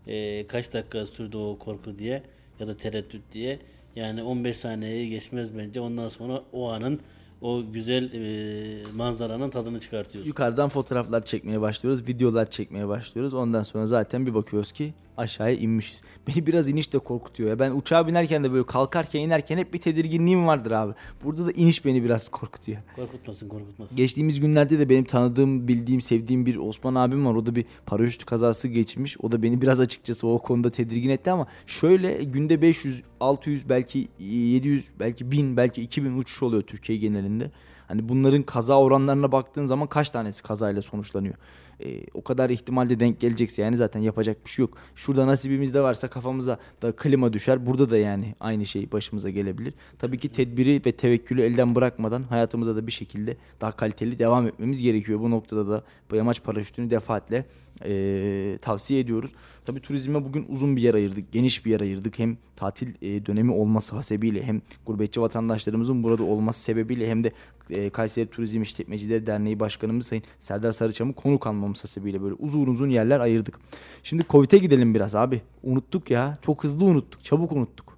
E, kaç dakika sürdü o korku diye ya da tereddüt diye. Yani 15 saniyeyi geçmez bence. Ondan sonra o anın o güzel e, manzaranın tadını çıkartıyoruz. Yukarıdan fotoğraflar çekmeye başlıyoruz, videolar çekmeye başlıyoruz. Ondan sonra zaten bir bakıyoruz ki aşağıya inmişiz. Beni biraz iniş de korkutuyor ya. Ben uçağa binerken de böyle kalkarken inerken hep bir tedirginliğim vardır abi. Burada da iniş beni biraz korkutuyor. Korkutmasın korkutmasın. Geçtiğimiz günlerde de benim tanıdığım, bildiğim, sevdiğim bir Osman abim var. O da bir paraşüt kazası geçmiş. O da beni biraz açıkçası o konuda tedirgin etti ama şöyle günde 500, 600 belki 700, belki 1000, belki 2000 uçuş oluyor Türkiye genelinde. Hani bunların kaza oranlarına baktığın zaman kaç tanesi kazayla sonuçlanıyor? E, o kadar ihtimalde denk gelecekse yani zaten yapacak bir şey yok. Şurada nasibimizde varsa kafamıza da klima düşer. Burada da yani aynı şey başımıza gelebilir. Tabii ki tedbiri ve tevekkülü elden bırakmadan hayatımıza da bir şekilde daha kaliteli devam etmemiz gerekiyor. Bu noktada da bu yamaç paraşütünü defaatle e, tavsiye ediyoruz. Tabii turizme bugün uzun bir yer ayırdık, geniş bir yer ayırdık. Hem tatil e, dönemi olması hasebiyle hem gurbetçi vatandaşlarımızın burada olması sebebiyle hem de e, Kayseri Turizm İşletmecileri Derneği Başkanımız Sayın Serdar Sarıçam'ı konuk almamız sebebiyle böyle uzun uzun yerler ayırdık. Şimdi Covid'e gidelim biraz abi. Unuttuk ya. Çok hızlı unuttuk. Çabuk unuttuk.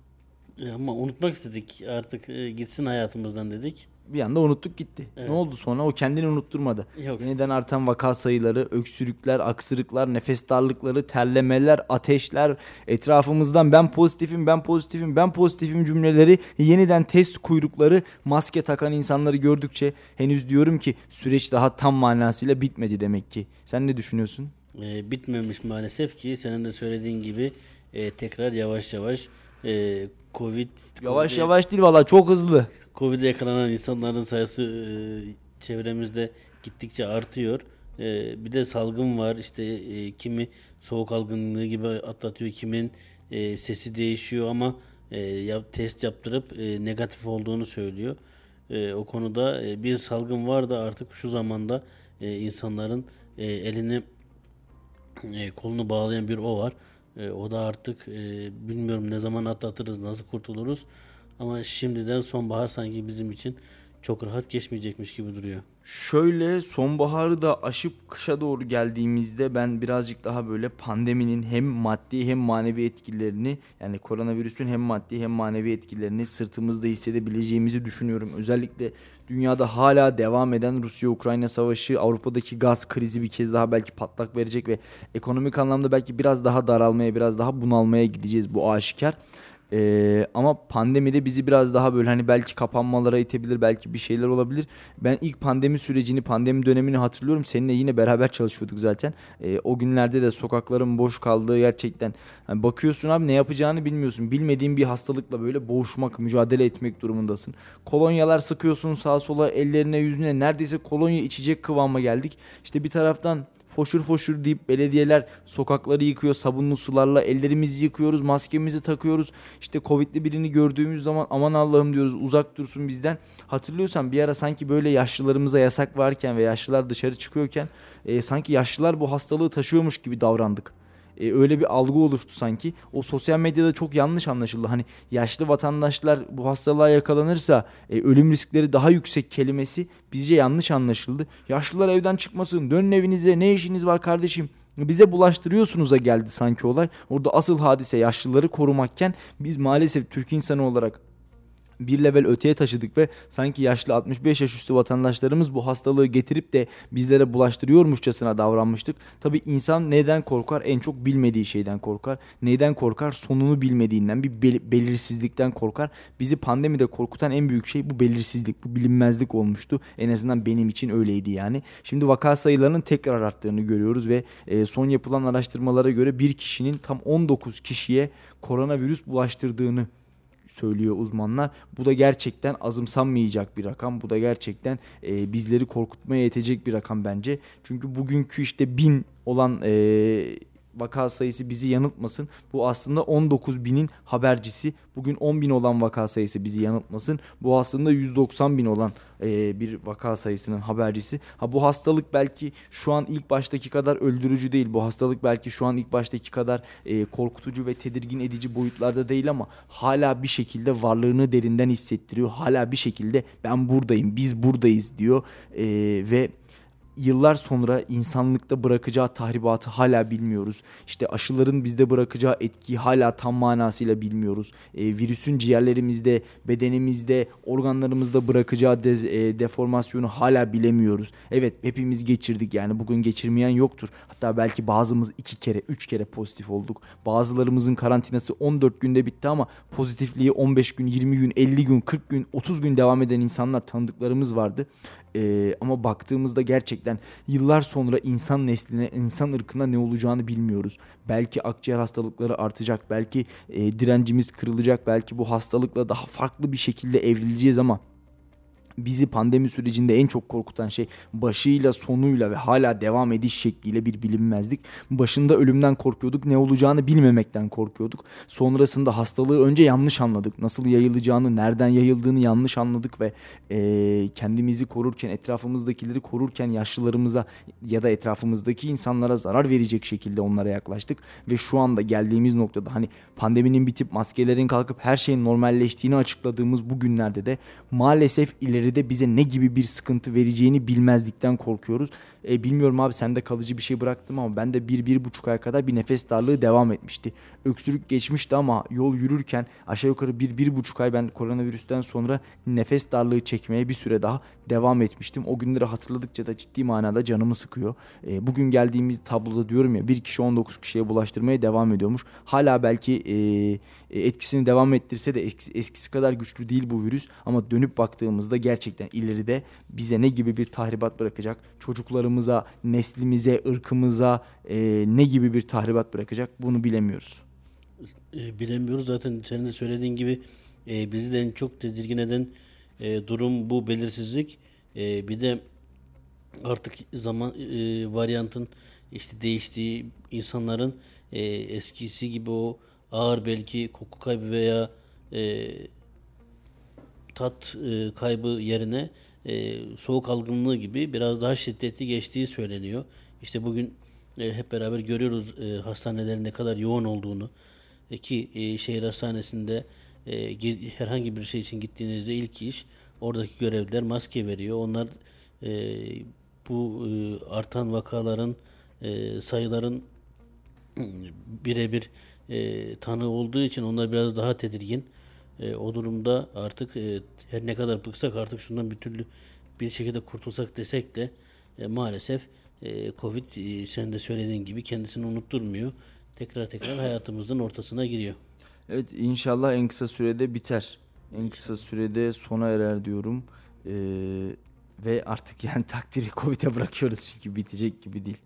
E, ama unutmak istedik artık e, gitsin hayatımızdan dedik bir anda unuttuk gitti. Evet. Ne oldu sonra? O kendini unutturmadı. Yok. Yeniden artan vaka sayıları, öksürükler, aksırıklar, nefes darlıkları, terlemeler, ateşler, etrafımızdan ben pozitifim, ben pozitifim, ben pozitifim cümleleri, yeniden test kuyrukları, maske takan insanları gördükçe henüz diyorum ki süreç daha tam manasıyla bitmedi demek ki. Sen ne düşünüyorsun? Ee, bitmemiş maalesef ki senin de söylediğin gibi e, tekrar yavaş yavaş e, Covid yavaş COVID, yavaş değil valla çok hızlı. Covid'e yakalanan insanların sayısı e, çevremizde gittikçe artıyor. E, bir de salgın var. İşte e, kimi soğuk algınlığı gibi atlatıyor, kimin e, sesi değişiyor ama e, yap, test yaptırıp e, negatif olduğunu söylüyor. E, o konuda e, bir salgın var da artık şu zamanda e, insanların e, elini e, kolunu bağlayan bir o var. E, o da artık e, bilmiyorum ne zaman atlatırız, nasıl kurtuluruz. Ama şimdiden sonbahar sanki bizim için çok rahat geçmeyecekmiş gibi duruyor. Şöyle sonbaharı da aşıp kışa doğru geldiğimizde ben birazcık daha böyle pandeminin hem maddi hem manevi etkilerini yani koronavirüsün hem maddi hem manevi etkilerini sırtımızda hissedebileceğimizi düşünüyorum. Özellikle dünyada hala devam eden Rusya-Ukrayna savaşı, Avrupa'daki gaz krizi bir kez daha belki patlak verecek ve ekonomik anlamda belki biraz daha daralmaya, biraz daha bunalmaya gideceğiz bu aşikar. Ee, ama pandemide bizi biraz daha böyle hani belki kapanmalara itebilir, belki bir şeyler olabilir. Ben ilk pandemi sürecini, pandemi dönemini hatırlıyorum. Seninle yine beraber çalışıyorduk zaten. Ee, o günlerde de sokakların boş kaldığı gerçekten. Yani bakıyorsun abi ne yapacağını bilmiyorsun. Bilmediğin bir hastalıkla böyle boğuşmak, mücadele etmek durumundasın. Kolonyalar sıkıyorsun sağa sola, ellerine yüzüne. Neredeyse kolonya içecek kıvama geldik. İşte bir taraftan foşur foşur deyip belediyeler sokakları yıkıyor sabunlu sularla ellerimizi yıkıyoruz maskemizi takıyoruz. İşte covidli birini gördüğümüz zaman aman Allah'ım diyoruz uzak dursun bizden. Hatırlıyorsan bir ara sanki böyle yaşlılarımıza yasak varken ve yaşlılar dışarı çıkıyorken e, sanki yaşlılar bu hastalığı taşıyormuş gibi davrandık e, öyle bir algı oluştu sanki. O sosyal medyada çok yanlış anlaşıldı. Hani yaşlı vatandaşlar bu hastalığa yakalanırsa e, ölüm riskleri daha yüksek kelimesi bizce yanlış anlaşıldı. Yaşlılar evden çıkmasın, dönün evinize, ne işiniz var kardeşim? bize bulaştırıyorsunuz'a geldi sanki olay. Orada asıl hadise yaşlıları korumakken biz maalesef Türk insanı olarak bir level öteye taşıdık ve sanki yaşlı 65 yaş üstü vatandaşlarımız bu hastalığı getirip de bizlere bulaştırıyormuşçasına davranmıştık. Tabi insan neden korkar? En çok bilmediği şeyden korkar. Neyden korkar? Sonunu bilmediğinden bir bel- belirsizlikten korkar. Bizi pandemide korkutan en büyük şey bu belirsizlik, bu bilinmezlik olmuştu. En azından benim için öyleydi yani. Şimdi vaka sayılarının tekrar arttığını görüyoruz ve e, son yapılan araştırmalara göre bir kişinin tam 19 kişiye koronavirüs bulaştırdığını söylüyor uzmanlar. Bu da gerçekten azımsanmayacak bir rakam. Bu da gerçekten e, bizleri korkutmaya yetecek bir rakam bence. Çünkü bugünkü işte bin olan e, vaka sayısı bizi yanıltmasın. Bu aslında 19 binin habercisi. Bugün 10 bin olan vaka sayısı bizi yanıltmasın. Bu aslında 190 bin olan e, bir vaka sayısının habercisi. Ha bu hastalık belki şu an ilk baştaki kadar öldürücü değil. Bu hastalık belki şu an ilk baştaki kadar e, korkutucu ve tedirgin edici boyutlarda değil ama hala bir şekilde varlığını derinden hissettiriyor. Hala bir şekilde ben buradayım, biz buradayız diyor. E, ve yıllar sonra insanlıkta bırakacağı tahribatı hala bilmiyoruz. İşte aşıların bizde bırakacağı etkiyi hala tam manasıyla bilmiyoruz. E, virüsün ciğerlerimizde, bedenimizde, organlarımızda bırakacağı dez, e, deformasyonu hala bilemiyoruz. Evet hepimiz geçirdik yani bugün geçirmeyen yoktur. Hatta belki bazımız iki kere, üç kere pozitif olduk. Bazılarımızın karantinası 14 günde bitti ama pozitifliği 15 gün, 20 gün, 50 gün, 40 gün, 30 gün devam eden insanlar tanıdıklarımız vardı. Ee, ama baktığımızda gerçekten yıllar sonra insan nesline, insan ırkına ne olacağını bilmiyoruz. Belki akciğer hastalıkları artacak, belki e, direncimiz kırılacak, belki bu hastalıkla daha farklı bir şekilde evrileceğiz ama bizi pandemi sürecinde en çok korkutan şey başıyla sonuyla ve hala devam ediş şekliyle bir bilinmezlik. Başında ölümden korkuyorduk, ne olacağını bilmemekten korkuyorduk. Sonrasında hastalığı önce yanlış anladık. Nasıl yayılacağını, nereden yayıldığını yanlış anladık ve e, kendimizi korurken, etrafımızdakileri korurken yaşlılarımıza ya da etrafımızdaki insanlara zarar verecek şekilde onlara yaklaştık. Ve şu anda geldiğimiz noktada hani pandeminin bitip maskelerin kalkıp her şeyin normalleştiğini açıkladığımız bu günlerde de maalesef ileri ileride bize ne gibi bir sıkıntı vereceğini bilmezlikten korkuyoruz. E, bilmiyorum abi sende kalıcı bir şey bıraktım ama ben de bir, bir buçuk ay kadar bir nefes darlığı devam etmişti. Öksürük geçmişti ama yol yürürken aşağı yukarı bir, bir buçuk ay ben koronavirüsten sonra nefes darlığı çekmeye bir süre daha devam etmiştim. O günleri hatırladıkça da ciddi manada canımı sıkıyor. E, bugün geldiğimiz tabloda diyorum ya bir kişi 19 kişiye bulaştırmaya devam ediyormuş. Hala belki e, e, etkisini devam ettirse de eskisi, eskisi kadar güçlü değil bu virüs ama dönüp baktığımızda gerçekten ileride bize ne gibi bir tahribat bırakacak? Çocuklarımıza, neslimize, ırkımıza e, ne gibi bir tahribat bırakacak bunu bilemiyoruz. E, bilemiyoruz zaten senin de söylediğin gibi e, bizi de en çok tedirgin eden e, durum bu belirsizlik. E, bir de artık zaman e, varyantın işte değiştiği insanların e, eskisi gibi o ağır belki koku kaybı veya e, tat e, kaybı yerine e, soğuk algınlığı gibi biraz daha şiddetli geçtiği söyleniyor. İşte bugün e, hep beraber görüyoruz e, hastanelerin ne kadar yoğun olduğunu e, ki e, şehir hastanesinde e, herhangi bir şey için gittiğinizde ilk iş oradaki görevliler maske veriyor. Onlar e, bu e, artan vakaların e, sayıların birebir e, tanı olduğu için onlar biraz daha tedirgin. E, o durumda artık e, her ne kadar bıksak artık şundan bir türlü bir şekilde kurtulsak desek de e, maalesef e, Covid e, sen de söylediğin gibi kendisini unutturmuyor. Tekrar tekrar hayatımızın ortasına giriyor. Evet inşallah en kısa sürede biter. En kısa sürede sona erer diyorum. Ee, ve artık yani takdiri Covid'e bırakıyoruz çünkü bitecek gibi değil.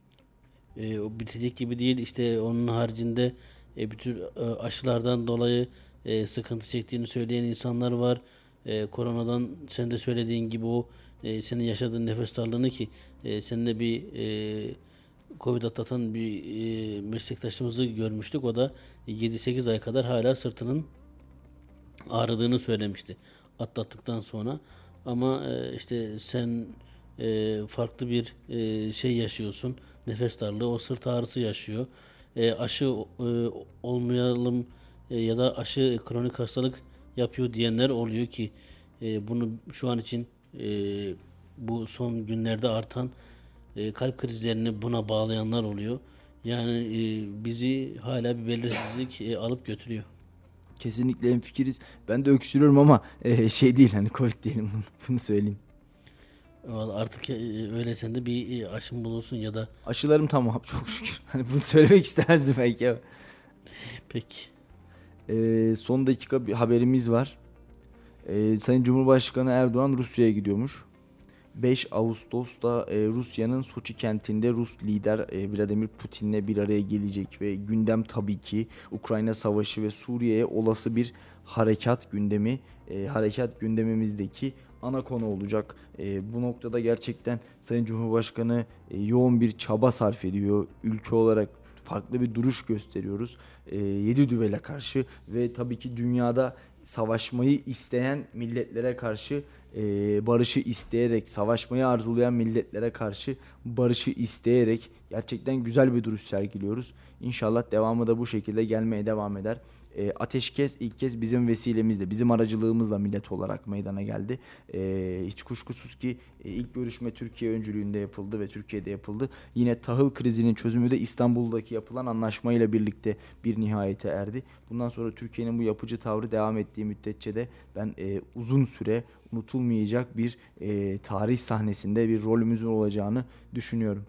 E, o bitecek gibi değil. İşte onun haricinde e, bütün e, aşılardan dolayı e, sıkıntı çektiğini söyleyen insanlar var. E, koronadan sen de söylediğin gibi o e, senin yaşadığın nefes darlığını ki e, seninle bir e, Covid atlatan bir e, meslektaşımızı görmüştük. O da 7-8 ay kadar hala sırtının ağrıdığını söylemişti atlattıktan sonra. Ama e, işte sen e, farklı bir e, şey yaşıyorsun. Nefes darlığı, o sırt ağrısı yaşıyor. E, aşı e, olmayalım e, ya da aşı kronik hastalık yapıyor diyenler oluyor ki e, bunu şu an için e, bu son günlerde artan e, kalp krizlerini buna bağlayanlar oluyor. Yani e, bizi hala bir belirsizlik e, alıp götürüyor. Kesinlikle en fikiriz. Ben de öksürüyorum ama e, şey değil hani Covid değilim bunu, söyleyeyim. Artık e, öyle sen de bir e, aşın bulursun ya da... Aşılarım tamam çok şükür. Hani bunu söylemek istemezdim belki ama. Peki. Ee, son dakika bir haberimiz var. Ee, Sayın Cumhurbaşkanı Erdoğan Rusya'ya gidiyormuş. 5 Ağustos'ta e, Rusya'nın Soçi kentinde Rus lider e, Vladimir Putin'le bir araya gelecek ve gündem tabii ki Ukrayna Savaşı ve Suriye'ye olası bir harekat gündemi. E, harekat gündemimizdeki ana konu olacak. E, bu noktada gerçekten Sayın Cumhurbaşkanı e, yoğun bir çaba sarf ediyor. Ülke olarak farklı bir duruş gösteriyoruz. E, yedi düvele karşı ve tabii ki dünyada savaşmayı isteyen milletlere karşı e, barışı isteyerek, savaşmayı arzulayan milletlere karşı barışı isteyerek gerçekten güzel bir duruş sergiliyoruz. İnşallah devamı da bu şekilde gelmeye devam eder. E, ateşkes ilk kez bizim vesilemizle, bizim aracılığımızla millet olarak meydana geldi. E, hiç kuşkusuz ki e, ilk görüşme Türkiye öncülüğünde yapıldı ve Türkiye'de yapıldı. Yine tahıl krizinin çözümü de İstanbul'daki yapılan anlaşmayla birlikte bir nihayete erdi. Bundan sonra Türkiye'nin bu yapıcı tavrı devam ettiği müddetçe de ben e, uzun süre unutulmayacak bir e, tarih sahnesinde bir rolümüzün olacağını düşünüyorum.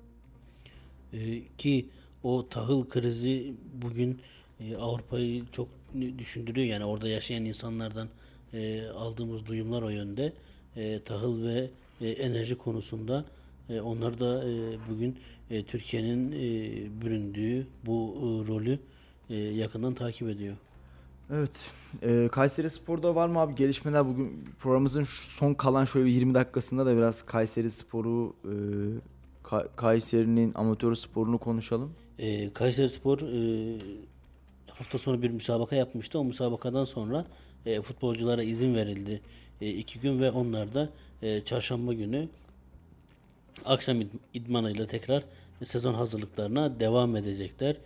Ee, ki o tahıl krizi bugün e, Avrupa'yı çok düşündürüyor. Yani orada yaşayan insanlardan e, aldığımız duyumlar o yönde. E, tahıl ve e, enerji konusunda e, onlar da e, bugün e, Türkiye'nin e, büründüğü bu e, rolü e, yakından takip ediyor. Evet. E, Kayseri Spor'da var mı abi gelişmeler bugün programımızın son kalan şöyle bir 20 dakikasında da biraz Kayseri Spor'u e, Ka- Kayseri'nin amatör sporunu konuşalım. E, Kayseri Spor e, hafta sonu bir müsabaka yapmıştı. O müsabakadan sonra e, futbolculara izin verildi. E, iki gün ve onlar da e, çarşamba günü akşam id- idmanıyla tekrar sezon hazırlıklarına devam edecekler.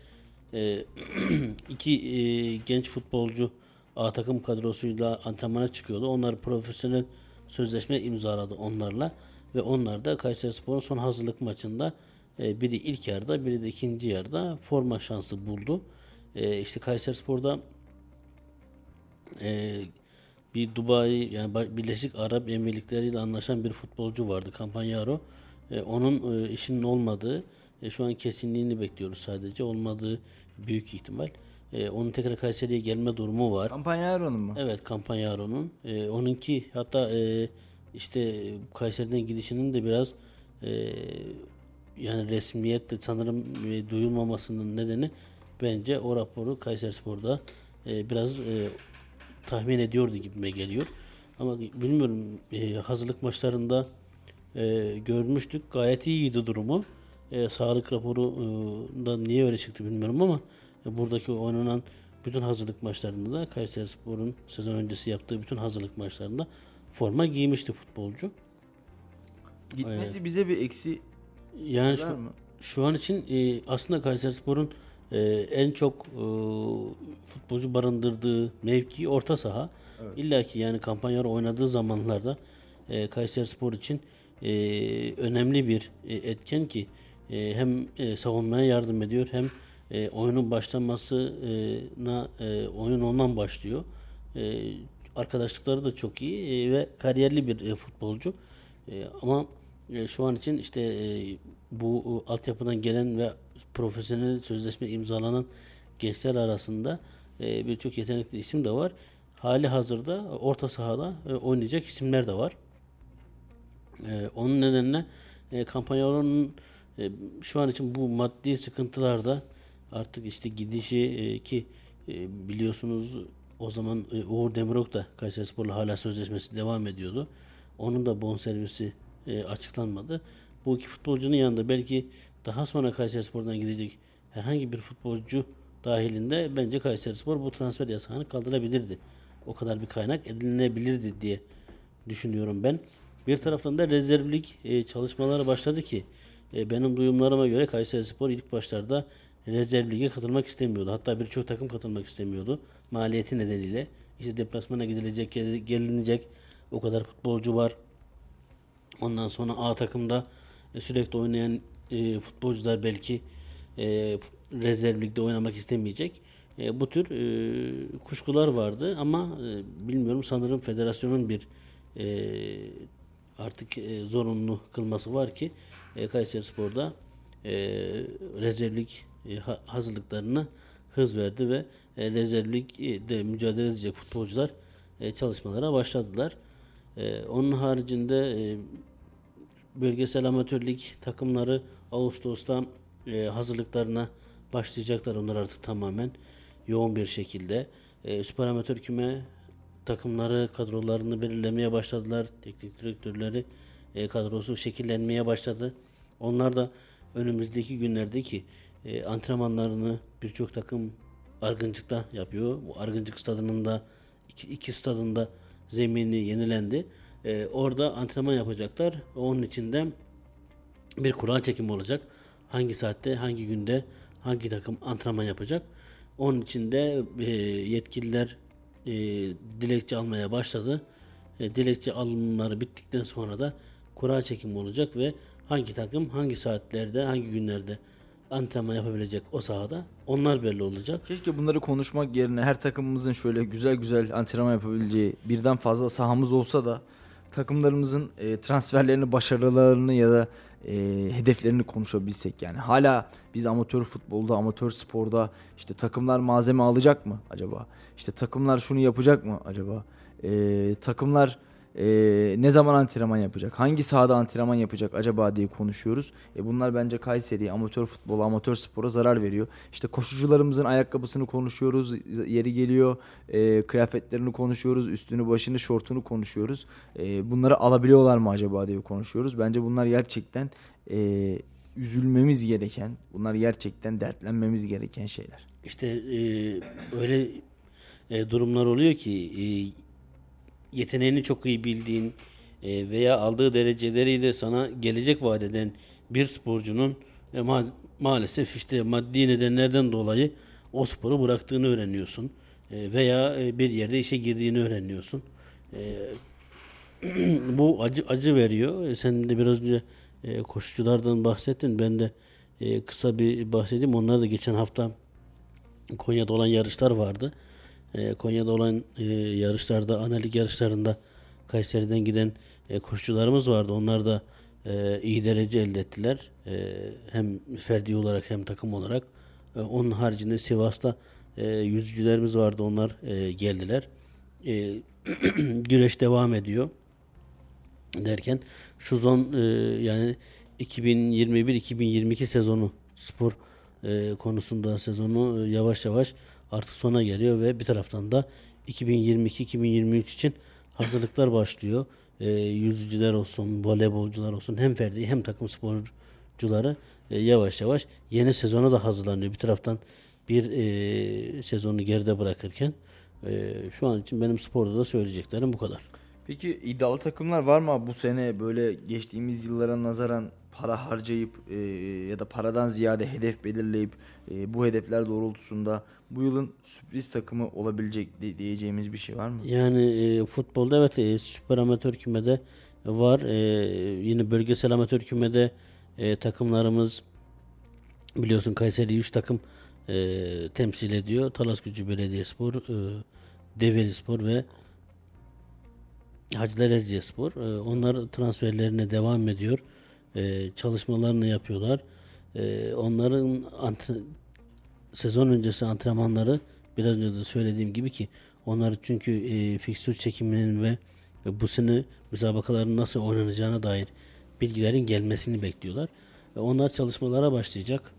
E, iki e, genç futbolcu A takım kadrosuyla antrenmana çıkıyordu. Onlar profesyonel sözleşme imzaladı onlarla ve onlar da Kayserispor'un son hazırlık maçında e, biri ilk yarıda biri de ikinci yarıda forma şansı buldu. E, işte Kayserispor'da e, bir Dubai yani Birleşik Arap Emirlikleri ile anlaşan bir futbolcu vardı Campagnaro. E, onun e, işinin olmadığı e, şu an kesinliğini bekliyoruz sadece. Olmadığı büyük ihtimal. E, onun tekrar Kayseri'ye gelme durumu var. Kampanya Aron'un mu? Evet Campagnano'nun. E, onunki hatta e, işte Kayseri'den gidişinin de biraz e, yani resmiyette sanırım e, duyulmamasının nedeni bence o raporu Kayserispor'da e, biraz e, tahmin ediyordu gibime geliyor. Ama bilmiyorum e, hazırlık maçlarında e, görmüştük. Gayet iyiydi durumu. E, sağlık raporu e, da niye öyle çıktı bilmiyorum ama e, buradaki oynanan bütün hazırlık maçlarında da Kayserispor'un sezon öncesi yaptığı bütün hazırlık maçlarında forma giymişti futbolcu. Gitmesi bize bir eksi Yani şu, mı? şu an için e, aslında Kayserispor'un e, en çok e, futbolcu barındırdığı mevki orta saha. İlla ki yani kampanyalar oynadığı zamanlarda e, Kayserispor için e, önemli bir e, etken ki e, hem e, savunmaya yardım ediyor hem e, oyunun başlamasına e, oyun ondan başlıyor. E, arkadaşlıkları da çok iyi e, ve kariyerli bir e, futbolcu. E, ama şu an için işte e, bu e, altyapıdan gelen ve profesyonel sözleşme imzalanan gençler arasında e, birçok yetenekli isim de var. Hali hazırda orta sahada oynayacak isimler de var. Onun nedenle kampanyaların şu an için bu maddi sıkıntılarda artık işte gidişi ki biliyorsunuz o zaman Uğur Demirok da Kayserispor'la hala sözleşmesi devam ediyordu. Onun da bonservisi e, açıklanmadı. Bu iki futbolcunun yanında belki daha sonra Kayserispor'dan gidecek herhangi bir futbolcu dahilinde bence Kayserispor bu transfer yasağını kaldırabilirdi. O kadar bir kaynak edinilebilirdi diye düşünüyorum ben. Bir taraftan da rezervlik e, çalışmaları başladı ki e, benim duyumlarıma göre Kayserispor ilk başlarda rezerv lige katılmak istemiyordu. Hatta birçok takım katılmak istemiyordu. Maliyeti nedeniyle. İşte deplasmana gidilecek, gel- gelinecek. O kadar futbolcu var. Ondan sonra A takımda e, sürekli oynayan e, futbolcular belki e, rezerv ligde oynamak istemeyecek. E, bu tür e, kuşkular vardı ama e, bilmiyorum sanırım federasyonun bir e, artık e, zorunlu kılması var ki e, Kayserispor'da e, rezervlik e, ha- hazırlıklarına hız verdi ve e, rezervlikte mücadele edecek futbolcular e, çalışmalara başladılar. E, onun haricinde e, bölgesel amatörlük takımları Ağustos'ta e, hazırlıklarına başlayacaklar onlar artık tamamen yoğun bir şekilde. E, süper amatör küme takımları kadrolarını belirlemeye başladılar. Teknik direktörleri e, kadrosu şekillenmeye başladı. Onlar da önümüzdeki günlerdeki e, antrenmanlarını birçok takım Argıncık'ta yapıyor. Bu Argıncık stadının da iki, iki stadında zemini yenilendi. E, orada antrenman yapacaklar. Onun içinde bir kura çekimi olacak. Hangi saatte, hangi günde, hangi takım antrenman yapacak. Onun için de e, yetkililer e, dilekçe almaya başladı. E, dilekçe alımları bittikten sonra da kura çekimi olacak ve hangi takım hangi saatlerde hangi günlerde antrenman yapabilecek o sahada onlar belli olacak. Keşke bunları konuşmak yerine her takımımızın şöyle güzel güzel antrenman yapabileceği birden fazla sahamız olsa da takımlarımızın e, transferlerini, başarılarını ya da e, hedeflerini konuşabilsek yani. Hala biz amatör futbolda, amatör sporda işte takımlar malzeme alacak mı acaba? İşte takımlar şunu yapacak mı acaba? E, takımlar e, ne zaman antrenman yapacak? Hangi sahada antrenman yapacak acaba diye konuşuyoruz. E, bunlar bence Kayseri'ye, amatör futbola, amatör spora zarar veriyor. İşte koşucularımızın ayakkabısını konuşuyoruz. Yeri geliyor e, kıyafetlerini konuşuyoruz. Üstünü, başını, şortunu konuşuyoruz. E, bunları alabiliyorlar mı acaba diye konuşuyoruz. Bence bunlar gerçekten e, üzülmemiz gereken, bunlar gerçekten dertlenmemiz gereken şeyler. İşte e, öyle e, durumlar oluyor ki e, yeteneğini çok iyi bildiğin e, veya aldığı dereceleriyle sana gelecek vaat bir sporcunun e, ma- maalesef işte maddi nedenlerden dolayı o sporu bıraktığını öğreniyorsun. E, veya bir yerde işe girdiğini öğreniyorsun. Bu acı acı veriyor. Sen de biraz önce koşuculardan bahsettin. Ben de kısa bir bahsedeyim. Onlar da geçen hafta Konya'da olan yarışlar vardı. E, Konya'da olan e, yarışlarda, analik yarışlarında Kayseri'den giden e, koşucularımız vardı. Onlar da iyi derece elde ettiler. Hem ferdi olarak hem takım olarak. E, onun haricinde Sivas'ta e, yüzücülerimiz vardı. Onlar geldiler. E, güreş devam ediyor derken şu zon yani 2021-2022 sezonu spor konusunda sezonu yavaş yavaş artık sona geliyor ve bir taraftan da 2022-2023 için hazırlıklar başlıyor. E, yüzücüler olsun, voleybolcular olsun hem ferdi hem takım sporcuları e, yavaş yavaş yeni sezona da hazırlanıyor. Bir taraftan bir e, sezonu geride bırakırken e, şu an için benim sporda da söyleyeceklerim bu kadar. Peki iddialı takımlar var mı bu sene böyle geçtiğimiz yıllara nazaran para harcayıp e, ya da paradan ziyade hedef belirleyip e, bu hedefler doğrultusunda bu yılın sürpriz takımı olabilecek diyeceğimiz bir şey var mı? Yani e, futbolda evet e, süper amatör kümede var. E, yine bölgesel amatör kümede e, takımlarımız biliyorsun Kayseri 3 takım e, temsil ediyor. Talas Gücü Belediyespor, e, Develi Spor ve Hacılar Erciyespor. E, onlar transferlerine devam ediyor. E, çalışmalarını yapıyorlar. E, onların antre- sezon öncesi antrenmanları biraz önce de söylediğim gibi ki onlar çünkü e, fikstür çekiminin ve bu sene müsabakaların nasıl oynanacağına dair bilgilerin gelmesini bekliyorlar. Ve onlar çalışmalara başlayacak.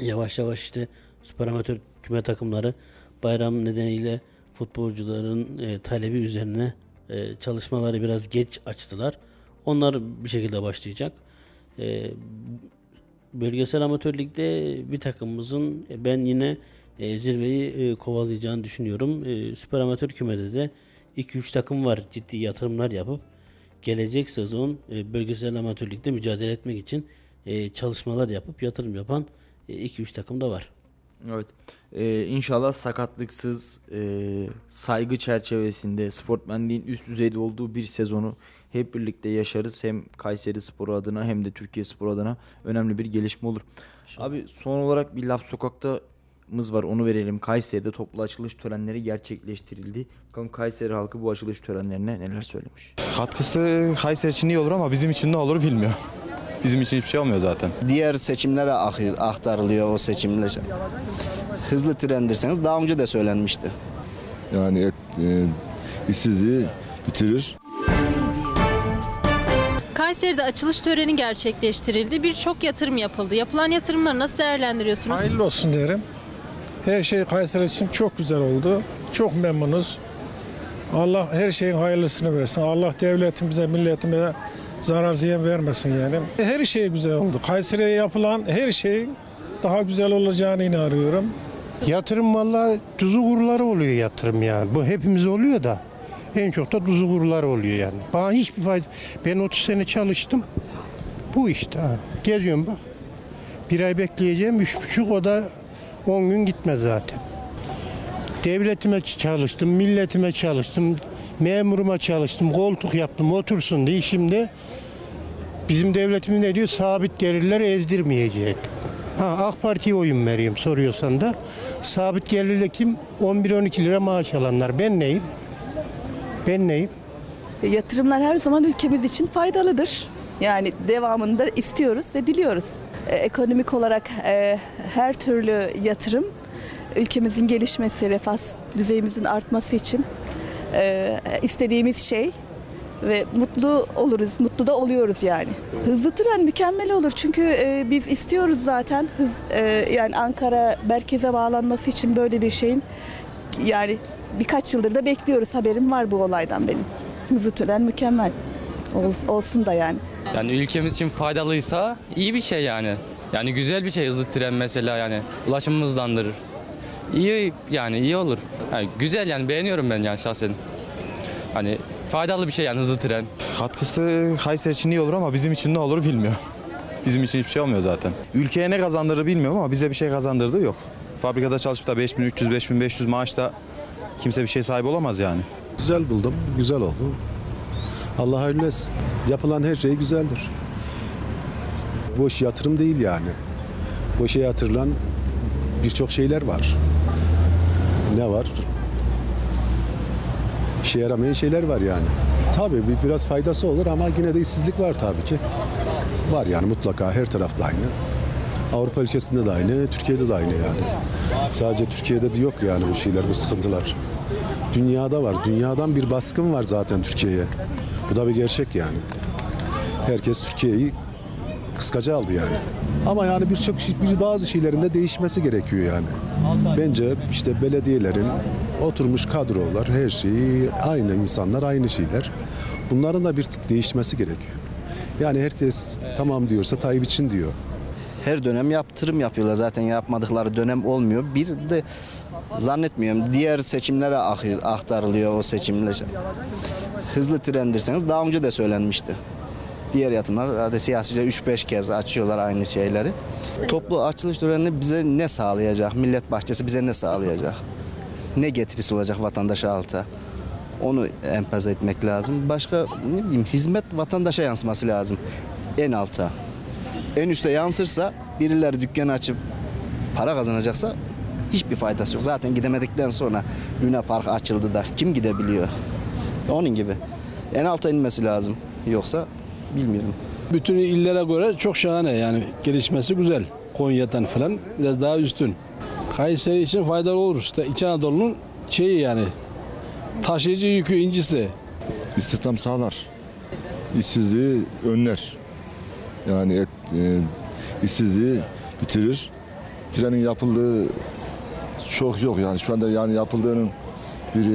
Yavaş yavaş işte süper amatör küme takımları bayram nedeniyle futbolcuların e, talebi üzerine e, çalışmaları biraz geç açtılar. Onlar bir şekilde başlayacak. E, bölgesel amatör ligde bir takımımızın e, ben yine e, zirveyi e, kovalayacağını düşünüyorum. E, süper amatör kümede de 2-3 takım var ciddi yatırımlar yapıp gelecek sezon e, bölgesel amatör ligde mücadele etmek için e, çalışmalar yapıp yatırım yapan 2-3 takım da var. Evet. Ee, inşallah sakatlıksız, e, saygı çerçevesinde sportmenliğin üst düzeyde olduğu bir sezonu hep birlikte yaşarız. Hem Kayseri Sporu adına hem de Türkiye Sporu adına önemli bir gelişme olur. Abi son olarak bir laf sokaktamız var onu verelim. Kayseri'de toplu açılış törenleri gerçekleştirildi. Bakalım Kayseri halkı bu açılış törenlerine neler söylemiş. Katkısı Kayseri için iyi olur ama bizim için ne olur bilmiyorum. Bizim için hiçbir şey olmuyor zaten. Diğer seçimlere aktarılıyor o seçimler. Hızlı trendirseniz daha önce de söylenmişti. Yani et, e, işsizliği bitirir. Kayseri'de açılış töreni gerçekleştirildi. Birçok yatırım yapıldı. Yapılan yatırımları nasıl değerlendiriyorsunuz? Hayırlı olsun derim. Her şey Kayseri için çok güzel oldu. Çok memnunuz. Allah her şeyin hayırlısını versin. Allah devletimize, milletimize zarar ziyan vermesin yani. Her şey güzel oldu. Kayseri'ye yapılan her şey daha güzel olacağını inanıyorum. Yatırım valla tuzu kuruları oluyor yatırım yani. Bu hepimiz oluyor da en çok da tuzu kuruları oluyor yani. Bana hiçbir fayda. Ben 30 sene çalıştım. Bu işte ha. Geliyorum bak. Bir ay bekleyeceğim. Üç buçuk o da 10 gün gitmez zaten. Devletime çalıştım, milletime çalıştım, memuruma çalıştım, koltuk yaptım, otursun diye şimdi bizim devletimiz ne diyor? Sabit gelirler ezdirmeyecek. Ha, AK Parti'ye oyun vereyim soruyorsan da. Sabit gelirle kim? 11-12 lira maaş alanlar. Ben neyim? Ben neyim? E, Yatırımlar her zaman ülkemiz için faydalıdır. Yani devamında istiyoruz ve diliyoruz. E, Ekonomik olarak e, her türlü yatırım ülkemizin gelişmesi, refah düzeyimizin artması için e, istediğimiz şey ve mutlu oluruz, mutlu da oluyoruz yani. Hızlı tren mükemmel olur çünkü e, biz istiyoruz zaten hız e, yani Ankara merkeze bağlanması için böyle bir şeyin yani birkaç yıldır da bekliyoruz haberim var bu olaydan benim. Hızlı tren mükemmel Ol- olsun da yani. Yani ülkemiz için faydalıysa iyi bir şey yani. Yani güzel bir şey hızlı tren mesela yani ulaşımı hızlandırır. İyi yani iyi olur. Yani güzel yani beğeniyorum ben yani şahsen. Hani faydalı bir şey yani hızlı tren. Katkısı Kayseri için iyi olur ama bizim için ne olur bilmiyorum. Bizim için hiçbir şey olmuyor zaten. Ülkeye ne kazandırır bilmiyorum ama bize bir şey kazandırdığı yok. Fabrikada çalışıp da 5300-5500 maaşta kimse bir şey sahibi olamaz yani. Güzel buldum, güzel oldu. Allah hayırlı etsin. Yapılan her şey güzeldir. Boş yatırım değil yani. Boşa yatırılan birçok şeyler var. Ne var? İşe yaramayan şeyler var yani. Tabii bir biraz faydası olur ama yine de işsizlik var tabii ki. Var yani mutlaka her tarafta aynı. Avrupa ülkesinde de aynı, Türkiye'de de aynı yani. Sadece Türkiye'de de yok yani bu şeyler, bu sıkıntılar. Dünyada var. Dünyadan bir baskın var zaten Türkiye'ye. Bu da bir gerçek yani. Herkes Türkiye'yi kıskaca aldı yani. Ama yani birçok şey, bir bazı şeylerin de değişmesi gerekiyor yani. Bence işte belediyelerin oturmuş kadrolar, her şeyi aynı insanlar, aynı şeyler. Bunların da bir değişmesi gerekiyor. Yani herkes tamam diyorsa Tayyip için diyor. Her dönem yaptırım yapıyorlar zaten yapmadıkları dönem olmuyor. Bir de zannetmiyorum diğer seçimlere aktarılıyor o seçimler. Hızlı tren derseniz daha önce de söylenmişti. Diğer yatırımlar hadi siyasice 3-5 kez açıyorlar aynı şeyleri. Toplu açılış törenini bize ne sağlayacak? Millet bahçesi bize ne sağlayacak? Ne getirisi olacak vatandaşa alta? Onu empoze etmek lazım. Başka ne bileyim hizmet vatandaşa yansıması lazım. En alta. En üste yansırsa birileri dükkan açıp para kazanacaksa hiçbir faydası yok. Zaten gidemedikten sonra Luna Park açıldı da kim gidebiliyor? Onun gibi. En alta inmesi lazım. Yoksa bilmiyorum. Bütün illere göre çok şahane yani gelişmesi güzel. Konya'dan falan biraz daha üstün. Kayseri için faydalı olur. İşte İç Anadolu'nun şeyi yani taşıyıcı yükü incisi. İstihdam sağlar. İşsizliği önler. Yani e, işsizliği bitirir. Trenin yapıldığı çok yok yani şu anda yani yapıldığının bir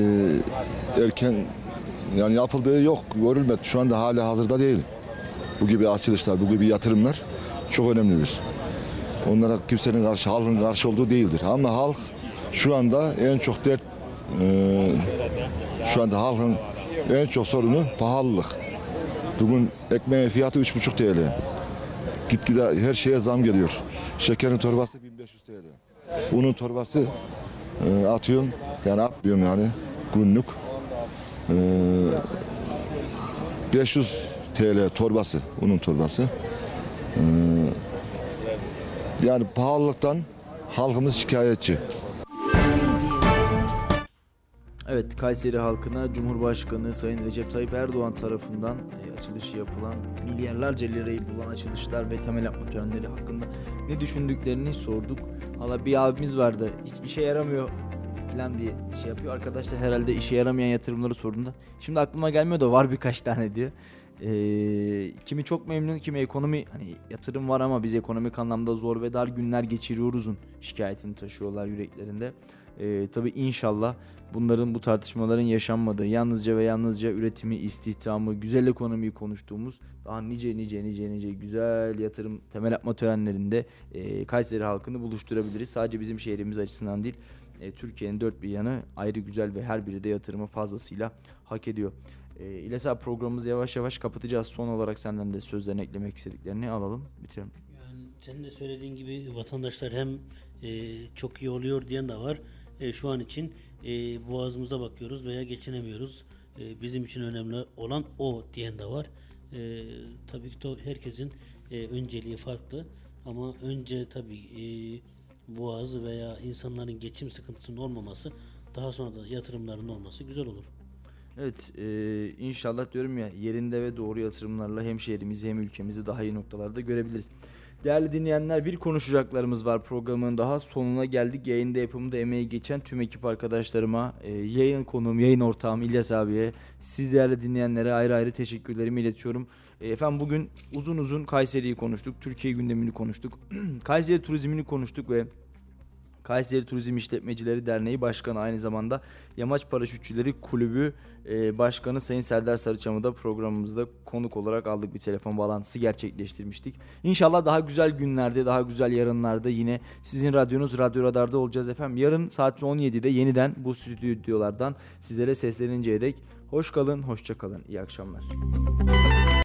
e, erken yani yapıldığı yok görülmedi. Şu anda hala hazırda değil. Bu gibi açılışlar, bu gibi yatırımlar çok önemlidir. Onlara kimsenin karşı, halkın karşı olduğu değildir. Ama halk şu anda en çok dert, e, şu anda halkın en çok sorunu pahalılık. Bugün ekmeğin fiyatı 3,5 TL. Gitgide her şeye zam geliyor. Şekerin torbası 1500 TL. Unun torbası e, atıyorum, yani atmıyorum yani günlük. E, 500 TL torbası, unun torbası. E, yani pahalılıktan halkımız şikayetçi. Evet Kayseri halkına Cumhurbaşkanı Sayın Recep Tayyip Erdoğan tarafından e, açılışı yapılan milyarlarca lirayı bulan açılışlar ve temel atma törenleri hakkında ne düşündüklerini sorduk. Valla bir abimiz vardı hiç işe yaramıyor falan diye şey yapıyor. Arkadaşlar herhalde işe yaramayan yatırımları sorduğunda şimdi aklıma gelmiyor da var birkaç tane diyor. Ee, kimi çok memnun kimi ekonomi hani yatırım var ama biz ekonomik anlamda zor ve dar günler geçiriyoruzun şikayetini taşıyorlar yüreklerinde. Ee, tabii inşallah bunların bu tartışmaların yaşanmadığı yalnızca ve yalnızca üretimi, istihdamı, güzel ekonomiyi konuştuğumuz daha nice nice nice nice güzel yatırım temel atma törenlerinde e, Kayseri halkını buluşturabiliriz. Sadece bizim şehrimiz açısından değil e, Türkiye'nin dört bir yanı ayrı güzel ve her biri de yatırımı fazlasıyla hak ediyor. E, İlyas abi programımızı yavaş yavaş kapatacağız. Son olarak senden de sözlerini eklemek istediklerini alalım bitirelim. Yani senin de söylediğin gibi vatandaşlar hem e, çok iyi oluyor diyen de var. E, şu an için e, boğazımıza bakıyoruz veya geçinemiyoruz. E, bizim için önemli olan o diyen de var. E, tabii ki de herkesin e, önceliği farklı. Ama önce tabii e, boğaz veya insanların geçim sıkıntısının olmaması daha sonra da yatırımların olması güzel olur. Evet e, inşallah diyorum ya yerinde ve doğru yatırımlarla hem şehrimizi hem ülkemizi daha iyi noktalarda görebiliriz. Değerli dinleyenler bir konuşacaklarımız var programın daha sonuna geldik. Yayında yapımında emeği geçen tüm ekip arkadaşlarıma, e, yayın konuğum, yayın ortağım İlyas abiye, siz değerli dinleyenlere ayrı ayrı teşekkürlerimi iletiyorum. E, efendim bugün uzun uzun Kayseri'yi konuştuk, Türkiye gündemini konuştuk, Kayseri turizmini konuştuk ve Kayseri Turizm İşletmecileri Derneği Başkanı aynı zamanda Yamaç Paraşütçüleri Kulübü e, Başkanı Sayın Serdar Sarıçam'ı da programımızda konuk olarak aldık bir telefon bağlantısı gerçekleştirmiştik. İnşallah daha güzel günlerde, daha güzel yarınlarda yine sizin radyonuz Radyo Radar'da olacağız efendim. Yarın saat 17'de yeniden bu stüdyolardan sizlere sesleninceye dek hoş kalın, hoşça kalın. İyi akşamlar.